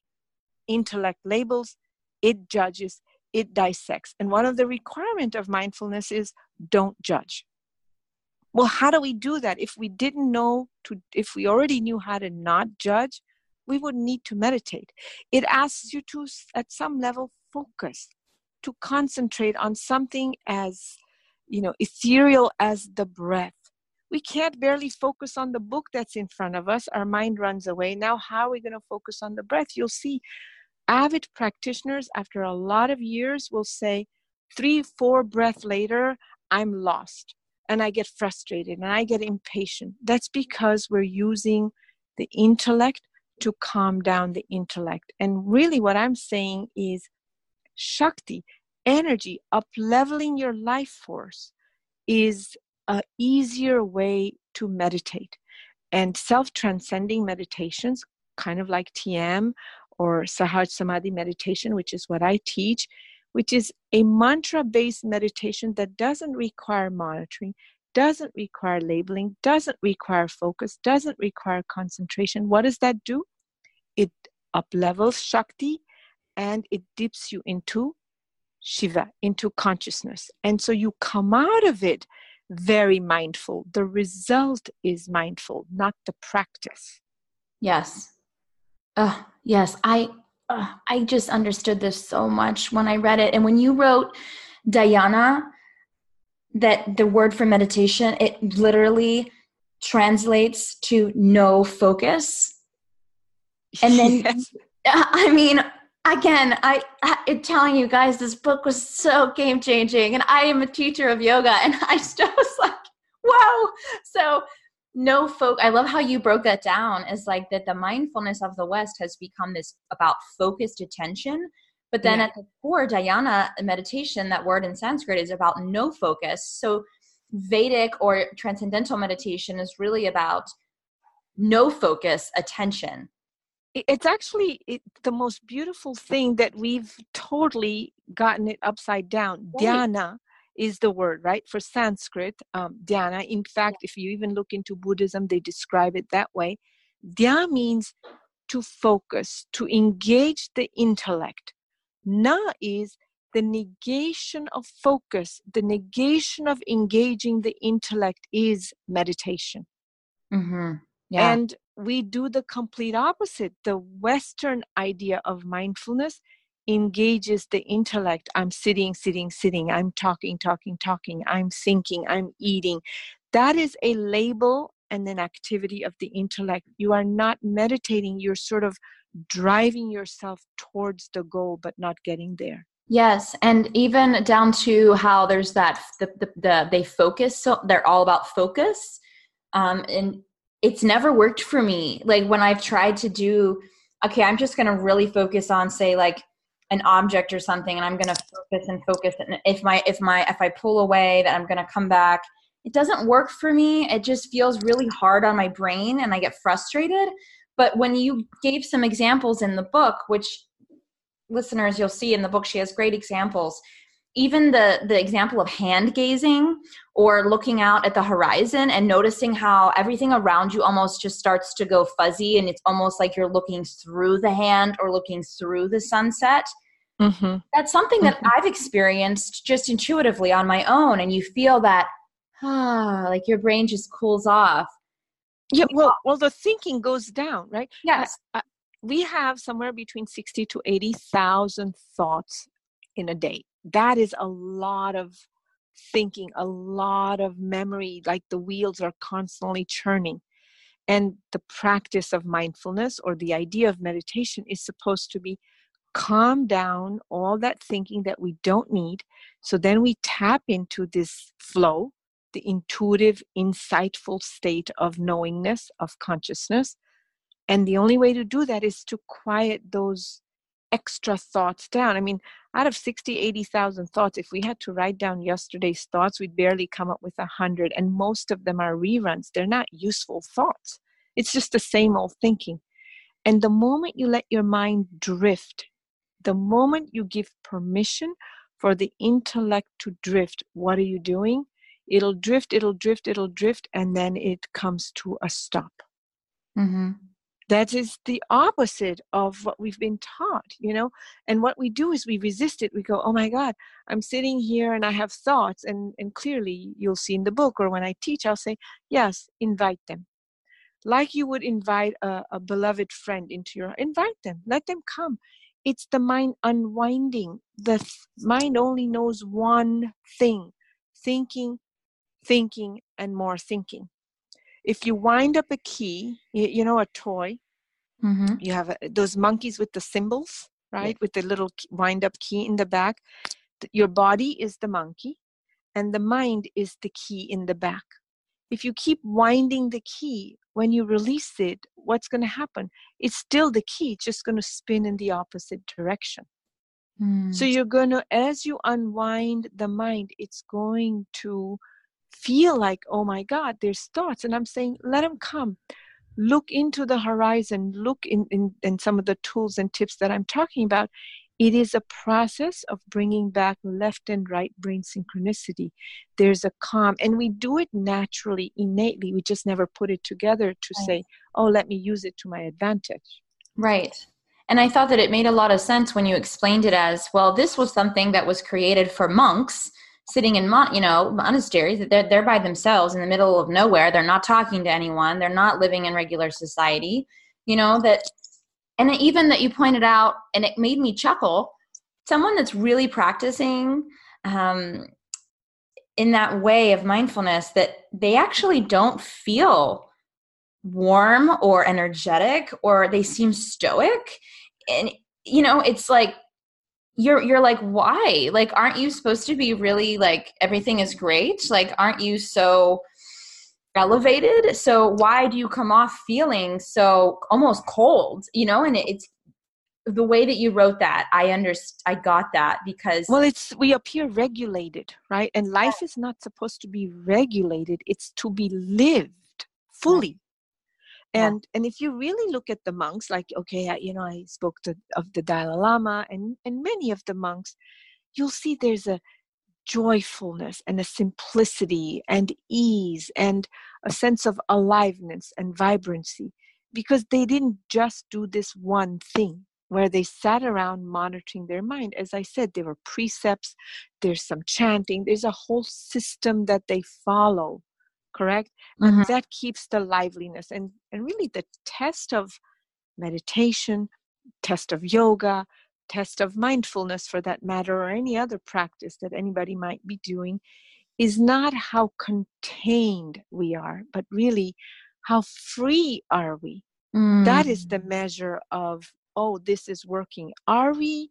intellect labels it judges it dissects. And one of the requirement of mindfulness is don't judge well how do we do that? If we didn't know to if we already knew how to not judge we would need to meditate. It asks you to at some level focus to concentrate on something as you know ethereal as the breath. We can't barely focus on the book that's in front of us. Our mind runs away. Now how are we going to focus on the breath? You'll see avid practitioners after a lot of years will say three four breath later i'm lost and I get frustrated and I get impatient. That's because we're using the intellect to calm down the intellect. And really, what I'm saying is Shakti, energy, up leveling your life force is a easier way to meditate. And self transcending meditations, kind of like TM or Sahaj Samadhi meditation, which is what I teach, which is a mantra based meditation that doesn't require monitoring, doesn't require labeling, doesn't require focus, doesn't require concentration. What does that do? It uplevels Shakti and it dips you into Shiva, into consciousness. And so you come out of it very mindful. The result is mindful, not the practice. Yes. Uh, yes. I uh, I just understood this so much when I read it. And when you wrote Dhyana, that the word for meditation, it literally translates to no focus. And then, [laughs] yes. [laughs] I mean, again, I, I telling you guys, this book was so game changing. And I am a teacher of yoga, and [laughs] I just was like, whoa. So, no folk i love how you broke that down is like that the mindfulness of the west has become this about focused attention but then yeah. at the core dhyana meditation that word in sanskrit is about no focus so vedic or transcendental meditation is really about no focus attention it's actually it, the most beautiful thing that we've totally gotten it upside down right. dhyana is the word, right? For Sanskrit, um, dhyana. In fact, if you even look into Buddhism, they describe it that way. Dhyana means to focus, to engage the intellect. Na is the negation of focus, the negation of engaging the intellect is meditation. Mm-hmm. Yeah. And we do the complete opposite. The Western idea of mindfulness engages the intellect. I'm sitting, sitting, sitting. I'm talking, talking, talking. I'm thinking. I'm eating. That is a label and an activity of the intellect. You are not meditating. You're sort of driving yourself towards the goal, but not getting there. Yes, and even down to how there's that the, the, the they focus. So they're all about focus, um, and it's never worked for me. Like when I've tried to do, okay, I'm just to really focus on, say, like an object or something and i'm going to focus and focus and if my if my if i pull away that i'm going to come back. It doesn't work for me. It just feels really hard on my brain and i get frustrated. But when you gave some examples in the book which listeners you'll see in the book she has great examples even the the example of hand gazing or looking out at the horizon and noticing how everything around you almost just starts to go fuzzy and it's almost like you're looking through the hand or looking through the sunset. Mm-hmm. that's something that mm-hmm. i've experienced just intuitively on my own and you feel that ah like your brain just cools off. Yeah well well the thinking goes down right? Yes. Uh, we have somewhere between 60 to 80,000 thoughts in a day that is a lot of thinking, a lot of memory, like the wheels are constantly churning. And the practice of mindfulness or the idea of meditation is supposed to be calm down all that thinking that we don't need. So then we tap into this flow, the intuitive, insightful state of knowingness, of consciousness. And the only way to do that is to quiet those extra thoughts down. I mean, out of 60, 80,000 thoughts, if we had to write down yesterday's thoughts, we'd barely come up with a hundred. And most of them are reruns. They're not useful thoughts. It's just the same old thinking. And the moment you let your mind drift, the moment you give permission for the intellect to drift, what are you doing? It'll drift, it'll drift, it'll drift, and then it comes to a stop. Mm-hmm. That is the opposite of what we've been taught, you know. And what we do is we resist it. We go, "Oh my God, I'm sitting here and I have thoughts." And and clearly, you'll see in the book or when I teach, I'll say, "Yes, invite them." Like you would invite a, a beloved friend into your invite them, let them come it's the mind unwinding the th- mind only knows one thing thinking thinking and more thinking if you wind up a key you, you know a toy mm-hmm. you have a, those monkeys with the cymbals right yeah. with the little wind up key in the back your body is the monkey and the mind is the key in the back if you keep winding the key when you release it, what's going to happen? It's still the key, it's just going to spin in the opposite direction. Mm. So you're going to, as you unwind the mind, it's going to feel like, oh my God, there's thoughts. And I'm saying, let them come. Look into the horizon, look in, in, in some of the tools and tips that I'm talking about, it is a process of bringing back left and right brain synchronicity. There's a calm, and we do it naturally, innately. We just never put it together to right. say, oh, let me use it to my advantage. Right. And I thought that it made a lot of sense when you explained it as well, this was something that was created for monks sitting in mon- you know monasteries that they're, they're by themselves in the middle of nowhere. They're not talking to anyone. They're not living in regular society you know that and even that you pointed out and it made me chuckle someone that's really practicing um, in that way of mindfulness that they actually don't feel warm or energetic or they seem stoic. And you know it's like you're you're like why? Like aren't you supposed to be really like everything is great? Like aren't you so elevated? So why do you come off feeling so almost cold? You know and it's the way that you wrote that i underst i got that because well it's we appear regulated right? And life is not supposed to be regulated. It's to be lived fully yeah. and and if you really look at the monks like okay I, you know i spoke to of the dalai lama and and many of the monks you'll see there's a joyfulness and a simplicity and ease and a sense of aliveness and vibrancy because they didn't just do this one thing where they sat around monitoring their mind. As I said, there were precepts, there's some chanting, there's a whole system that they follow, correct? Mm-hmm. And that keeps the liveliness. And, and really, the test of meditation, test of yoga, test of mindfulness for that matter, or any other practice that anybody might be doing, is not how contained we are, but really how free are we. Mm. That is the mm. measure of, oh, this is working. Are we,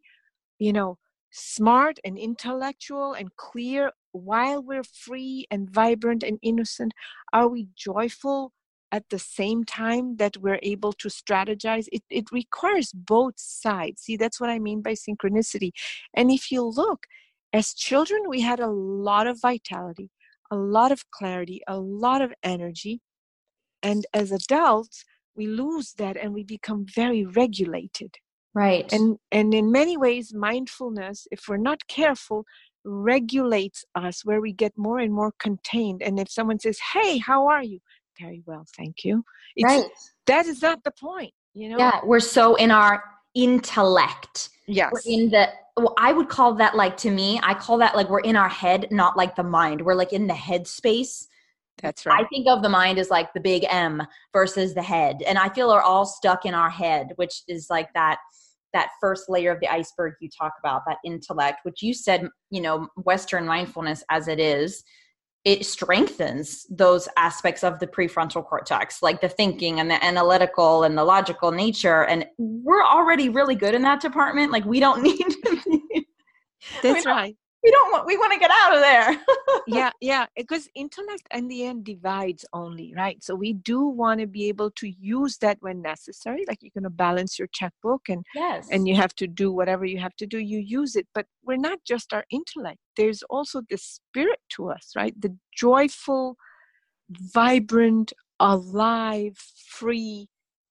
you know, smart and intellectual and clear while we're free and vibrant and innocent? Are we joyful at the same time that we're able to strategize? It, it requires both sides. See that's what i mean by synchronicity. And if you look as children we had a lot of vitality a lot of clarity a lot of energy. And as adults we lose that and we become very regulated. Right. And and in many ways mindfulness if we're not careful regulates us where we get more and more contained and if someone says hey how are you very well, thank you. It's, right. That is not the point, you know? Yeah, we're so in our intellect. Yes. We're in the, well, I would call that like to me, I call that like we're in our head, not like the mind. We're like in the head space. That's right. I think of the mind as like the big M versus the head. And I feel we're all stuck in our head, which is like that that first layer of the iceberg you talk about, that intellect, which you said, you know, Western mindfulness as it is, it strengthens those aspects of the prefrontal cortex like the thinking and the analytical and the logical nature. And we're already really good in that department. Like we don't [laughs] need that's [laughs] right we don't want we want to get out of there. [laughs] Yeah yeah because intellect in the end divides only right? So we do want to be able to use that when necessary like you're going to balance your checkbook and yes. and you have to do whatever you have to do you use it. But we're not just our intellect there's also the spirit to us right? The joyful vibrant alive free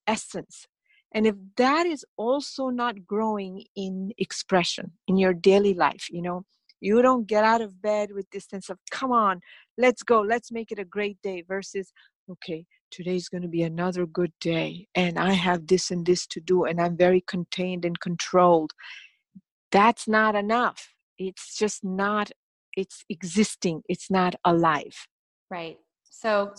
essence. And if that is also not growing in expression in your daily life you know you don't get out of bed with this sense of, come on, let's go, let's make it a great day, versus, okay, today's going to be another good day, and I have this and this to do, and I'm very contained and controlled. That's not enough. It's just not, it's existing, it's not alive. Right. So,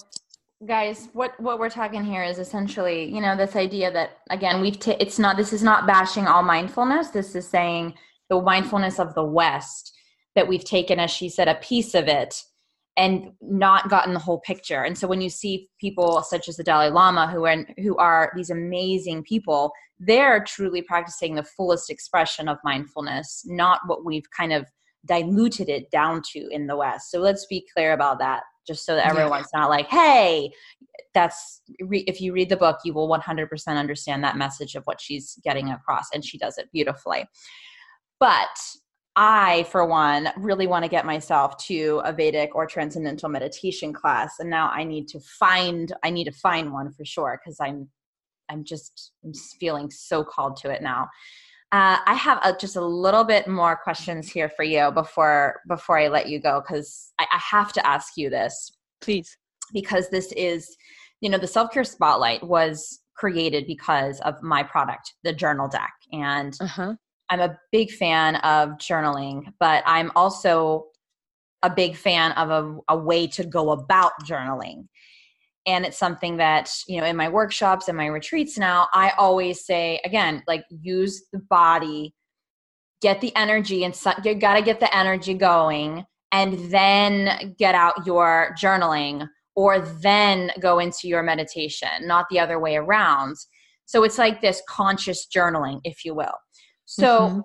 guys what what we're talking here is essentially you know this idea that again we've t- it's not this is not bashing all mindfulness this is saying the mindfulness of the west that we've taken, as she said, a piece of it and not gotten the whole picture. And so when you see people such as the Dalai Lama who are who are these amazing people, they're truly practicing the fullest expression of mindfulness, not what we've kind of diluted it down to in the West. So let's be clear about that, just so that everyone's yeah. not like, "Hey, that's if you read the book, you will 100% understand that message of what she's getting across, and she does it beautifully." But I, for one, really want to get myself to a Vedic or transcendental meditation class, and now I need to find I need to find one for sure because I'm I'm just I'm feeling so called to it now. Uh, I have a, just a little bit more questions here for you before before I let you go because I, I have to ask you this, please, because this is you know the self care spotlight was created because of my product, the journal deck, and uh-huh. I'm a big fan of journaling, but I'm also a big fan of a, a, way to go about journaling. And it's something that, you know, in my workshops and my retreats now, I always say, again, like use the body, get the energy, and you got to get the energy going, and then get out your journaling or then go into your meditation, not the other way around. So it's like this conscious journaling, if you will. So mm-hmm.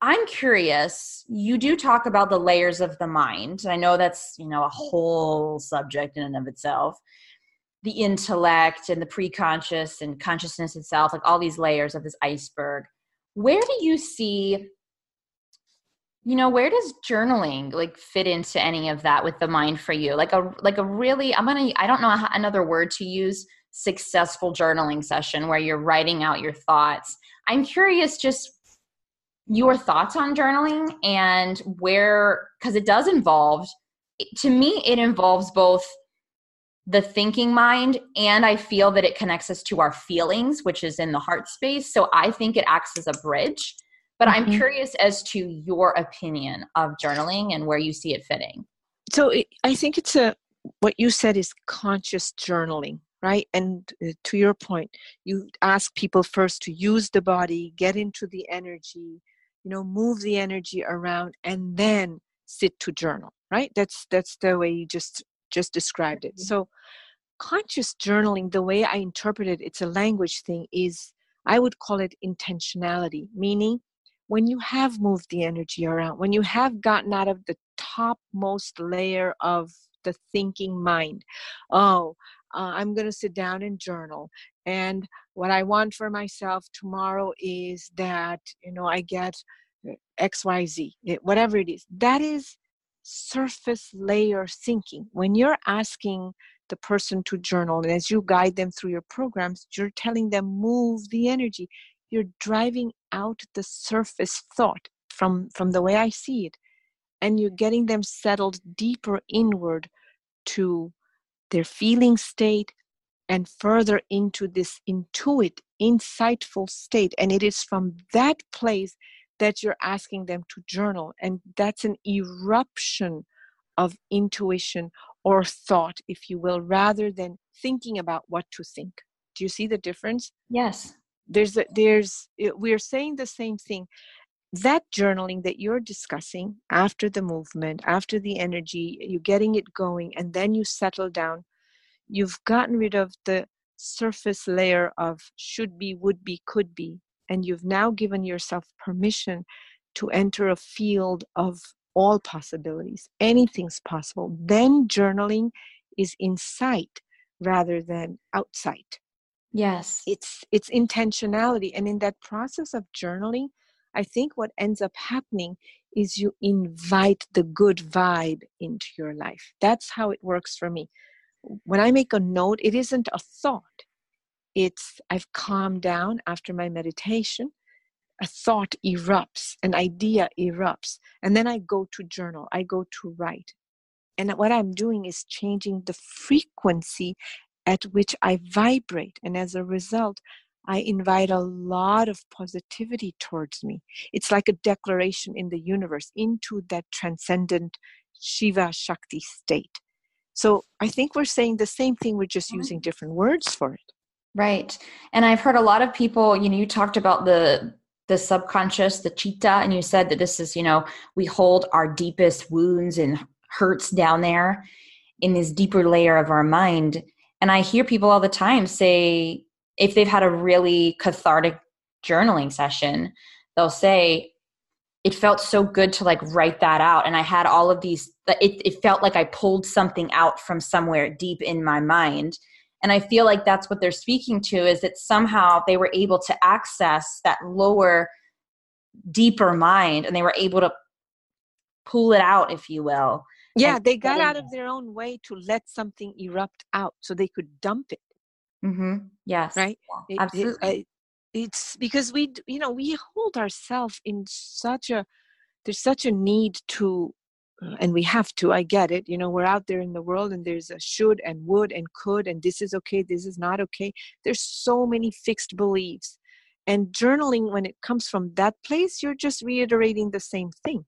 I'm curious, you do talk about the layers of the mind. I know that's, you know, a whole subject in and of itself. The intellect and the preconscious and consciousness itself, like all these layers of this iceberg. Where do you see you know where does journaling like fit into any of that with the mind for you like a like a really i'm gonna i don't know how, another word to use successful journaling session where you're writing out your thoughts i'm curious just your thoughts on journaling and where because it does involve to me it involves both the thinking mind and i feel that it connects us to our feelings which is in the heart space. So i think it acts as a bridge but mm-hmm. i'm curious as to your opinion of journaling and where you see it fitting. So it, i think it's a what you said is conscious journaling right? And uh, to your point you ask people first to use the body get into the energy you know move the energy around and then sit to journal right that's that's the way you just just described it mm-hmm. so conscious journaling the way i interpret it it's a language thing is i would call it intentionality meaning when you have moved the energy around when you have gotten out of the topmost layer of the thinking mind oh uh, i'm going to sit down and journal and what i want for myself tomorrow is that you know i get uh, xyz eh, whatever it is. That is surface layer thinking. When you're asking the person to journal and as you guide them through your programs you're telling them move the energy. You're driving out the surface thought from from the way i see it. And you're getting them settled deeper inward to their feeling state and further into this intuit insightful state. And it is from that place that you're asking them to journal. And that's an eruption of intuition or thought if you will rather than thinking about what to think. Do you see the difference? Yes. There's a, there's eh, we're saying the same thing. That journaling that you're discussing after the movement after the energy you're getting it going and then you settle down you've gotten rid of the surface layer of should be, would be, could be, and you've now given yourself permission to enter a field of all possibilities. Anything's possible. Then journaling is insight rather than outside. Yes. It's it's intentionality. And in that process of journaling, I think what ends up happening is you invite the good vibe into your life. That's how it works for me. When I make a note, it isn't a thought. It's I've calmed down after my meditation. A thought erupts, an idea erupts, and then I go to journal, I go to write. And what I'm doing is changing the frequency at which I vibrate. And as a result, I invite a lot of positivity towards me. It's like a declaration in the universe into that transcendent Shiva Shakti state. So I think we're saying the same thing, we're just using different words for it. Right. And I've heard a lot of people, you know, you talked about the the subconscious, the chitta, and you said that this is, you know, we hold our deepest wounds and hurts down there in this deeper layer of our mind. And I hear people all the time say, if they've had a really cathartic journaling session, they'll say, it felt so good to like write that out. And I had all of these, it, it felt like I pulled something out from somewhere deep in my mind. And I feel like that's what they're speaking to is that somehow they were able to access that lower, deeper mind and they were able to pull it out, if you will. Yeah, they got out of their own way to let something erupt out so they could dump it. Mm-hmm. Yes. Right. Yeah, absolutely. It, it, it's because we, you know, we hold ourselves in such a. There's such a need to, uh, and we have to. I get it. You know, we're out there in the world, and there's a should and would and could, and this is okay, this is not okay. There's so many fixed beliefs, and journaling when it comes from that place, you're just reiterating the same thing.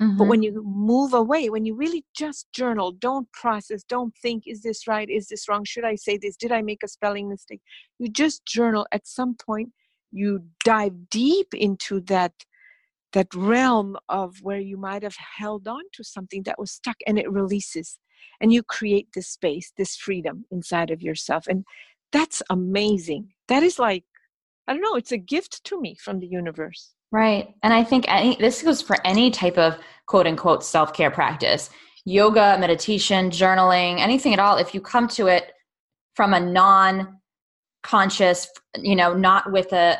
Mm-hmm. But when you move away, when you really just journal, don't process, don't think, is this right? Is this wrong? Should I say this? Did I make a spelling mistake? You just journal. At some point, you dive deep into that that realm of where you might have held on to something that was stuck and it releases and you create this space this freedom inside of yourself and that's amazing that is like i don't know it's a gift to me from the universe Right. And I think any, this goes for any type of quote unquote self care practice yoga, meditation, journaling, anything at all. If you come to it from a non conscious, you know, not with a,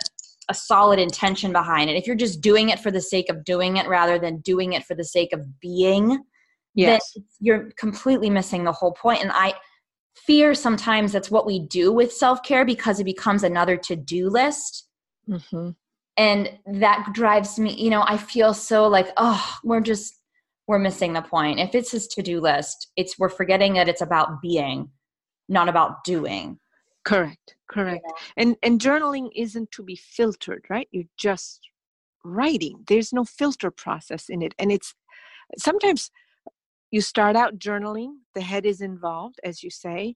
a solid intention behind it, if you're just doing it for the sake of doing it rather than doing it for the sake of being, yes. then you're completely missing the whole point. And I fear sometimes that's what we do with self care because it becomes another to do list. Mm-hmm and that drives me you know i feel so like oh we're just we're missing the point if it's his to-do list it's we're forgetting that it's about being not about doing correct correct. Yeah. and and journaling isn't to be filtered right? You're just writing. There's no filter process in it. And it's sometimes you start out journaling the head is involved as you say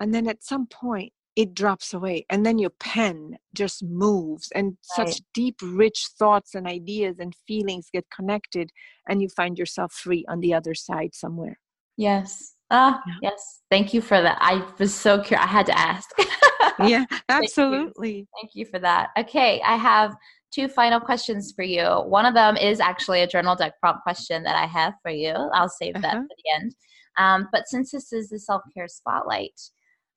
and then at some point it drops away and then your pen just moves and right. such deep rich thoughts and ideas and feelings get connected and you find yourself free on the other side somewhere. Yes ah yeah. yes thank you for that i was so curious i had to ask [laughs] yeah absolutely thank you. thank you for that okay i have two final questions for you one of them is actually a journal deck prompt question that i have for you i'll save uh-huh. that for the end um, but since this is the self-care spotlight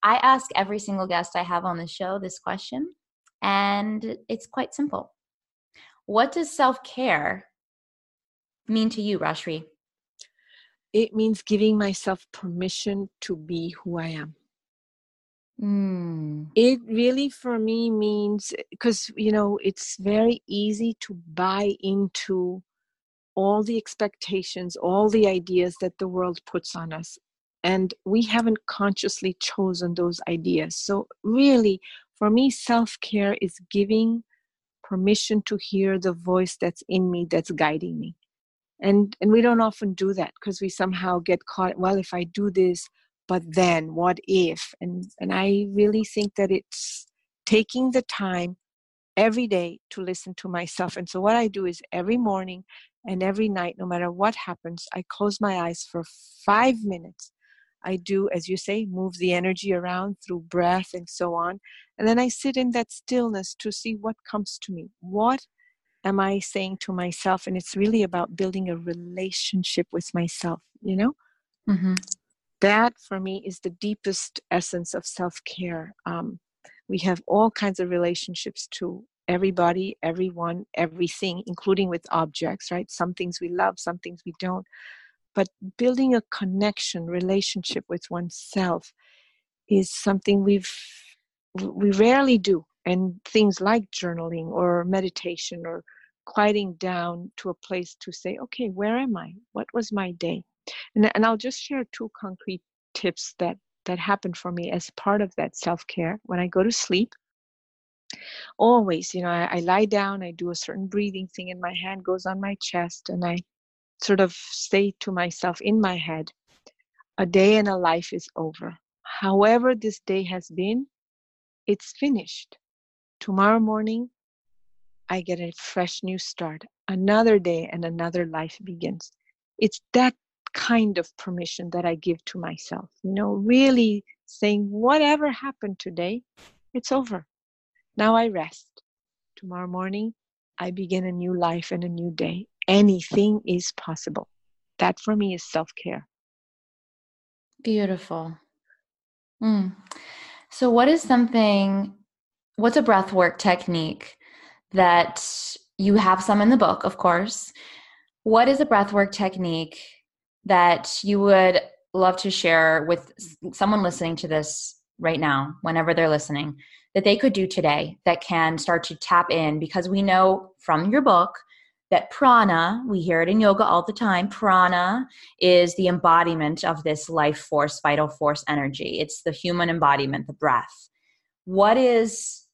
I ask every single guest I have on the show this question, and it's quite simple. What does self care mean to you, Rajshree? It means giving myself permission to be who I am. Mm. It really, for me, means because, you know, it's very easy to buy into all the expectations, all the ideas that the world puts on us and we haven't consciously chosen those ideas so really for me self-care is giving permission to hear the voice that's in me that's guiding me and and we don't often do that because we somehow get caught well if i do this but then what if and and i really think that it's taking the time every day to listen to myself and so what i do is every morning and every night no matter what happens i close my eyes for 5 minutes I do, as you say, move the energy around through breath and so on. And then I sit in that stillness to see what comes to me. What am I saying to myself? And it's really about building a relationship with myself, you know? Mm-hmm. That for me is the deepest essence of self care. Um, we have all kinds of relationships to everybody, everyone, everything, including with objects, right? Some things we love, some things we don't. But building a connection, relationship with oneself is something we've we rarely do. And things like journaling or meditation or quieting down to a place to say, okay, where am I? What was my day? And, and I'll just share two concrete tips that that happened for me as part of that self-care when i go to sleep always you know I, I, lie down i do a certain breathing thing and my hand goes on my chest and i sort of say to myself in my head a day and a life is over however this day has been it's finished tomorrow morning i get a fresh new start another day and another life begins it's that kind of permission that I give to myself. You know, really saying, whatever happened today, it's over. Now I rest. Tomorrow morning, I begin a new life and a new day. Anything is possible. That for me is self care. Beautiful. Mm. So, what is something, what's a breath work technique that you have some in the book, of course? What is a breath work technique that you would love to share with someone listening to this right now, whenever they're listening, that they could do today that can start to tap in? Because we know from your book that prana, we hear it in yoga all the time, prana is the embodiment of this life force, vital force energy. It's the human embodiment, the breath. What is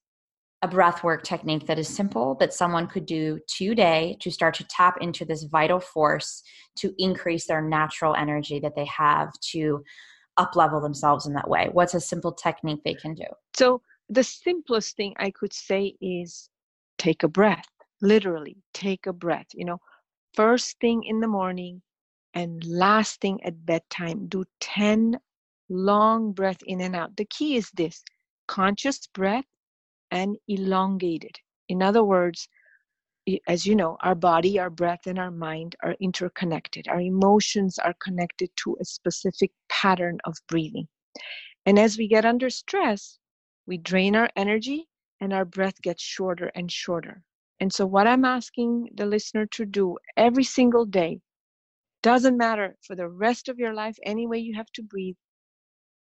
a breath work technique that is simple that someone could do today to start to tap into this vital force to increase their natural energy that they have to up level themselves in that way. What's a simple technique they can do? So the simplest thing i could say is take a breath literally take a breath you know first thing in the morning and last thing at bedtime. Do 10 long breath in and out. The key is this conscious breath and elongated. In other words, as you know, our body, our breath, and our mind are interconnected. Our emotions are connected to a specific pattern of breathing. And as we get under stress, we drain our energy and our breath gets shorter and shorter. And so, what I'm asking the listener to do every single day doesn't matter for the rest of your life, any way you have to breathe,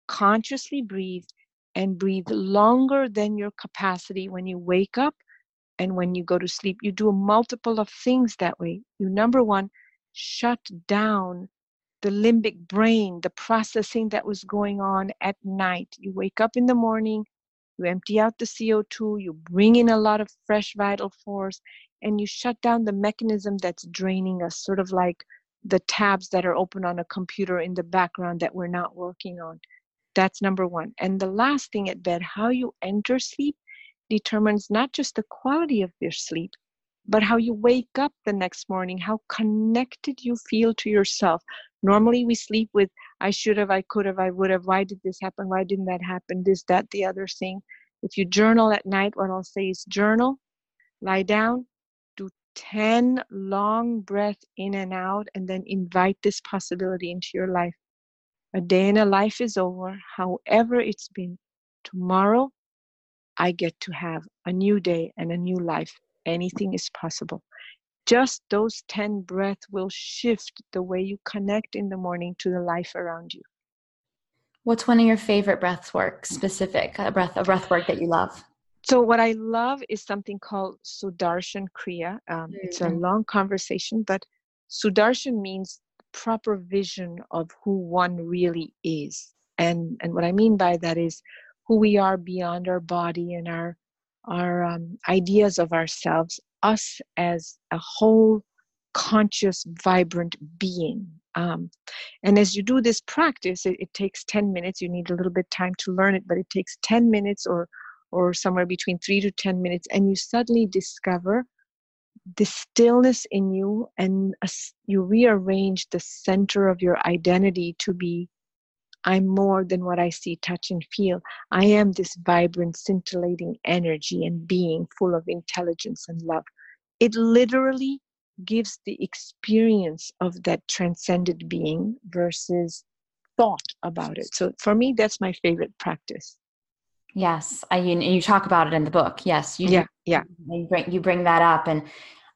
consciously breathe and breathe longer than your capacity when you wake up and when you go to sleep. You do a multiple of things that way. You, number one, shut down the limbic brain, the processing that was going on at night. You wake up in the morning, you empty out the CO2, you bring in a lot of fresh vital force, and you shut down the mechanism that's draining us, sort of like the tabs that are open on a computer in the background that we're not working on. That's number one. And the last thing at bed, how you enter sleep determines not just the quality of your sleep, but how you wake up the next morning, how connected you feel to yourself. Normally, we sleep with, I should have, I could have, I would have, why did this happen, why didn't that happen, this, that, the other thing. If you journal at night, what I'll say is journal, lie down, do 10 long breaths in and out, and then invite this possibility into your life. A day in a life is over, however it's been. Tomorrow, I get to have a new day and a new life. Anything is possible. Just those 10 breaths will shift the way you connect in the morning to the life around you. What's one of your favorite breath work specific, a breath, a breath work that you love? So what I love is something called Sudarshan Kriya. Um, mm-hmm. It's a mm-hmm. long conversation, but Sudarshan means proper vision of who one really is. And, and what I mean by that is who we are beyond our body and our, our um, ideas of ourselves, us as a whole conscious, vibrant being. Um, and as you do this practice, it, it, takes 10 minutes. You need a little bit time to learn it, but it takes 10 minutes or or somewhere between three to 10 minutes, and you suddenly discover the stillness in you and you rearrange the center of your identity to be I'm more than what I see, touch, and feel. I am this vibrant, scintillating energy and being full of intelligence and love. it literally gives the experience of that transcended being versus thought about it. So for me, that's my favorite practice. Yes, I and you talk about it in the book. Yes, you yeah, yeah. You bring you bring that up, and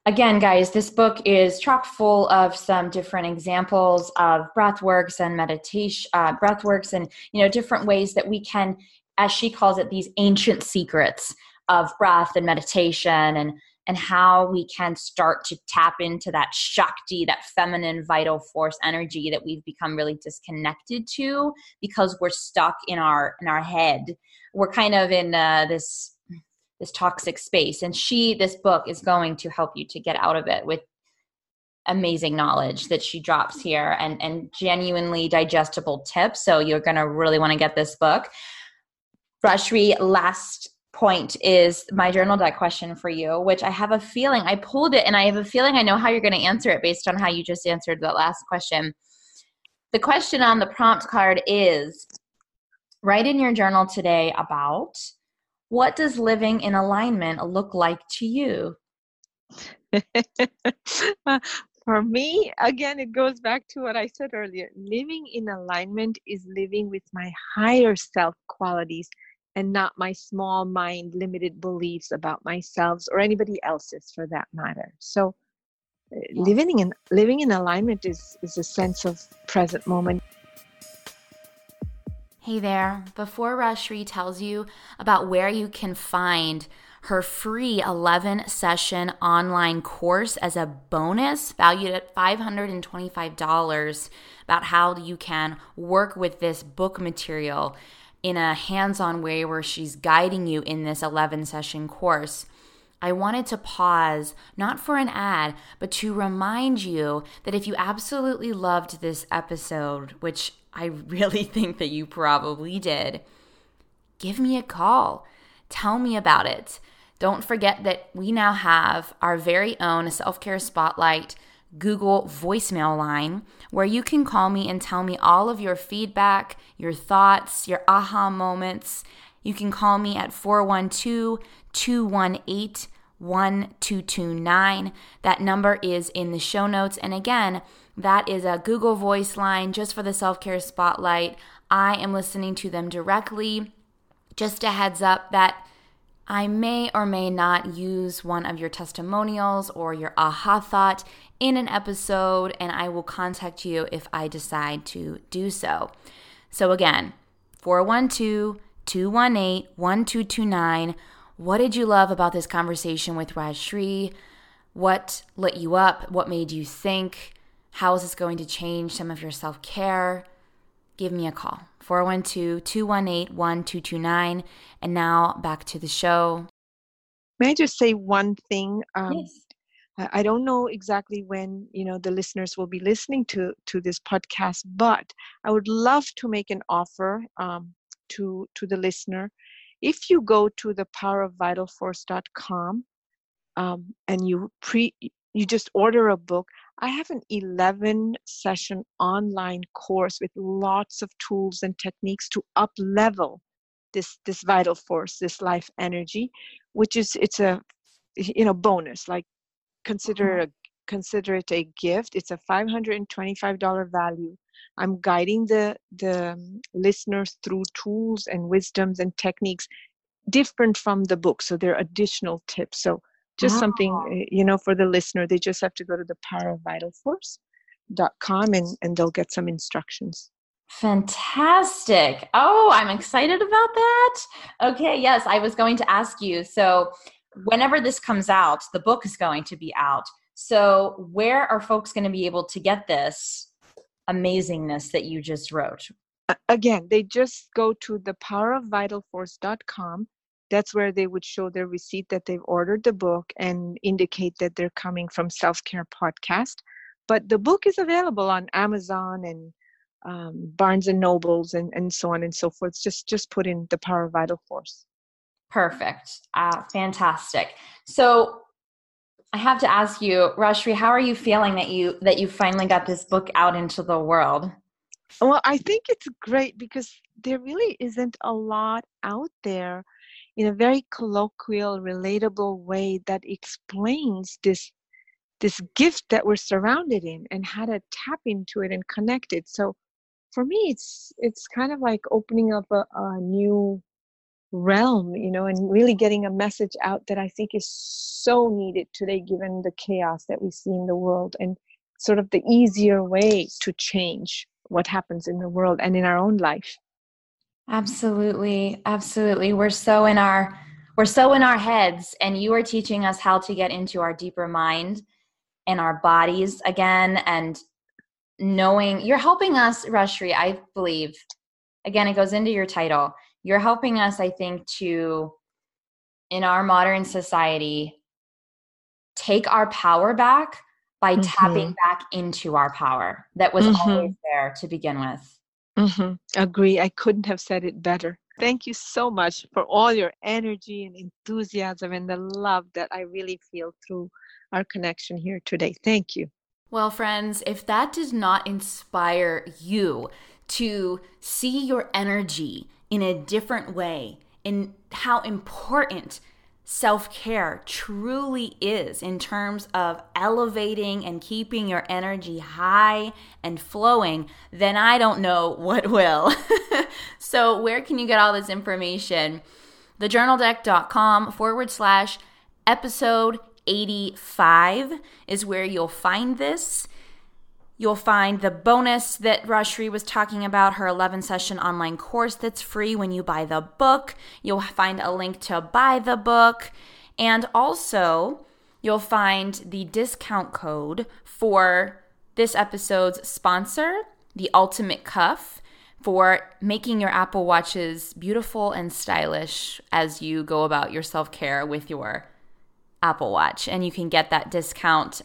again, guys, this book is chock full of some different examples of breath works and meditation, uh, breath works, and you know different ways that we can, as she calls it, these ancient secrets of breath and meditation and and how we can start to tap into that Shakti, that feminine vital force energy that we've become really disconnected to because we're stuck in our in our head. We're kind of in uh, this this toxic space, and she, this book, is going to help you to get out of it with amazing knowledge that she drops here and and genuinely digestible tips. So you're going to really want to get this book. Rajshree, last point is my journal deck question for you, which I have a feeling I pulled it and I have a feeling I know how you're going to answer it based on how you just answered that last question. The question on the prompt card is write in your journal today about what does living in alignment look like to you? [laughs] For me, again, it goes back to what I said earlier. Living in alignment is living with my higher self qualities and not my small mind limited beliefs about myself or anybody else's for that matter so uh, living in living in alignment is is a sense of present moment hey there before rajshree tells you about where you can find her free 11 session online course as a bonus valued at $525 about how you can work with this book material in a hands on way where she's guiding you in this 11 session course. I wanted to pause, not for an ad, but to remind you that if you absolutely loved this episode, which I really [laughs] think that you probably did, give me a call. Tell me about it. Don't forget that we now have our very own self care spotlight Google voicemail line where you can call me and tell me all of your feedback, your thoughts, your aha moments. You can call me at 412 218 1229. That number is in the show notes. And again, that is a Google Voice line just for the self care spotlight. I am listening to them directly. Just a heads up that I may or may not use one of your testimonials or your aha thought in an episode, and I will contact you if I decide to do so. So, again, 412 218 1229. What did you love about this conversation with Rajshree? What lit you up? What made you think? How is this going to change some of your self care? Give me a call. 412 218 1229. And now back to the show. May I just say one thing? Um, yes. I don't know exactly when you know the listeners will be listening to to this podcast, but I would love to make an offer um, to to the listener. If you go to the powerofvitalforce.com um, and you pre you just order a book, I have an 11 session online course with lots of tools and techniques to up level this this vital force, this life energy, which is it's a you know bonus. Like consider mm-hmm. a consider it a gift. It's a $525 value. I'm guiding the the um, listeners through tools and wisdoms and techniques different from the book. So they're additional tips. So just oh. something eh, you know for the listener they just have to go to the power of vital force.com and and they'll get some instructions. Fantastic. Oh i'm excited about that. Okay yes i was going to ask you so whenever this comes out the book is going to be out. So where are folks going to be able to get this amazingness that you just wrote? Again they just go to the power of vital force.com that's where they would show their receipt that they've ordered the book and indicate that they're coming from Self Care Podcast. But the book is available on Amazon and um, Barnes and Nobles and, and so on and so forth. Just just put in the Power of Vital Force. Perfect. Uh, fantastic. So I have to ask you, Rajshree, how are you feeling that you that you finally got this book out into the world? Well, I think it's great because there really isn't a lot out there in a very colloquial, relatable way that explains this this gift that we're surrounded in and how to tap into it and connect it. So for me it's it's kind of like opening up a, a new realm, you know, and really getting a message out that I think is so needed today given the chaos that we see in the world and sort of the easier way to change what happens in the world and in our own life. Absolutely. Absolutely. We're so in our we're so in our heads and you are teaching us how to get into our deeper mind and our bodies again and knowing you're helping us Rajshree, I believe. Again, it goes into your title. You're helping us I think to in our modern society take our power back by mm-hmm. tapping back into our power that was mm-hmm. always there to begin with. Mm-hmm. Agree. I couldn't have said it better. Thank you so much for all your energy and enthusiasm and the love that I really feel through our connection here today. Thank you. Well, friends, if that does not inspire you to see your energy in a different way, in how important self care truly is in terms of elevating and keeping your energy high and flowing, then I don't know [laughs] what will. [laughs] so, where can you get all this information? Thejournaldeck.com forward slash episode 85 is where you'll find this. You'll find the bonus that Rajshree was talking about, her 11 session online course that's free when you buy the book. You'll find a link to buy the book. And also, you'll find the discount code for this episode's sponsor, the Ultimate Cuff, for making your Apple Watches beautiful and stylish as you go about your self care with your Apple Watch. And you can get that discount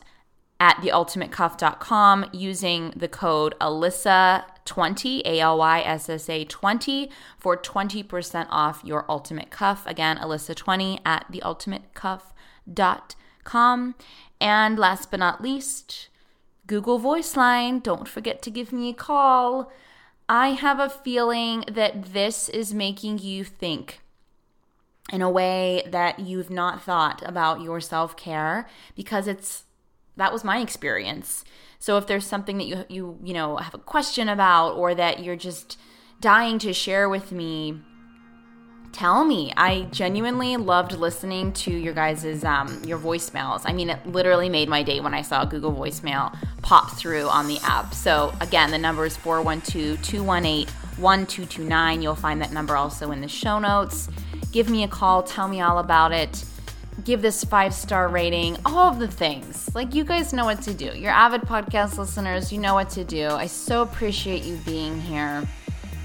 at theultimatecuff.com using the code Alyssa20, A L Y S S A 20, for 20% off your ultimate cuff. Again, Alyssa20 at theultimatecuff.com. And last but not least, Google Voice Line. Don't forget to give me a call. I have a feeling that this is making you think in a way that you've not thought about your self care because it's that was my experience. So if there's something that you you you know have a question about or that you're just dying to share with me, tell me. I genuinely loved listening to your guys's um, your voicemails. I mean, it literally made my day when I saw Google voicemail pop through on the app. So again, the number is 412-218-1229. You'll find that number also in the show notes. Give me a call, tell me all about it give this five star rating, all of the things. Like, you guys know what to do. You're avid podcast listeners, you know what to do. I so appreciate you being here.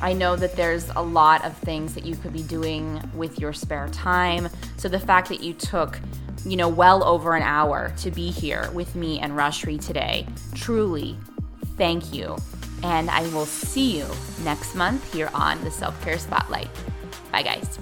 I know that there's a lot of things that you could be doing with your spare time. So the fact that you took, you know, well over an hour to be here with me and Rajshree today, truly, thank you. And I will see you next month here on the Self Care Spotlight. Bye, guys.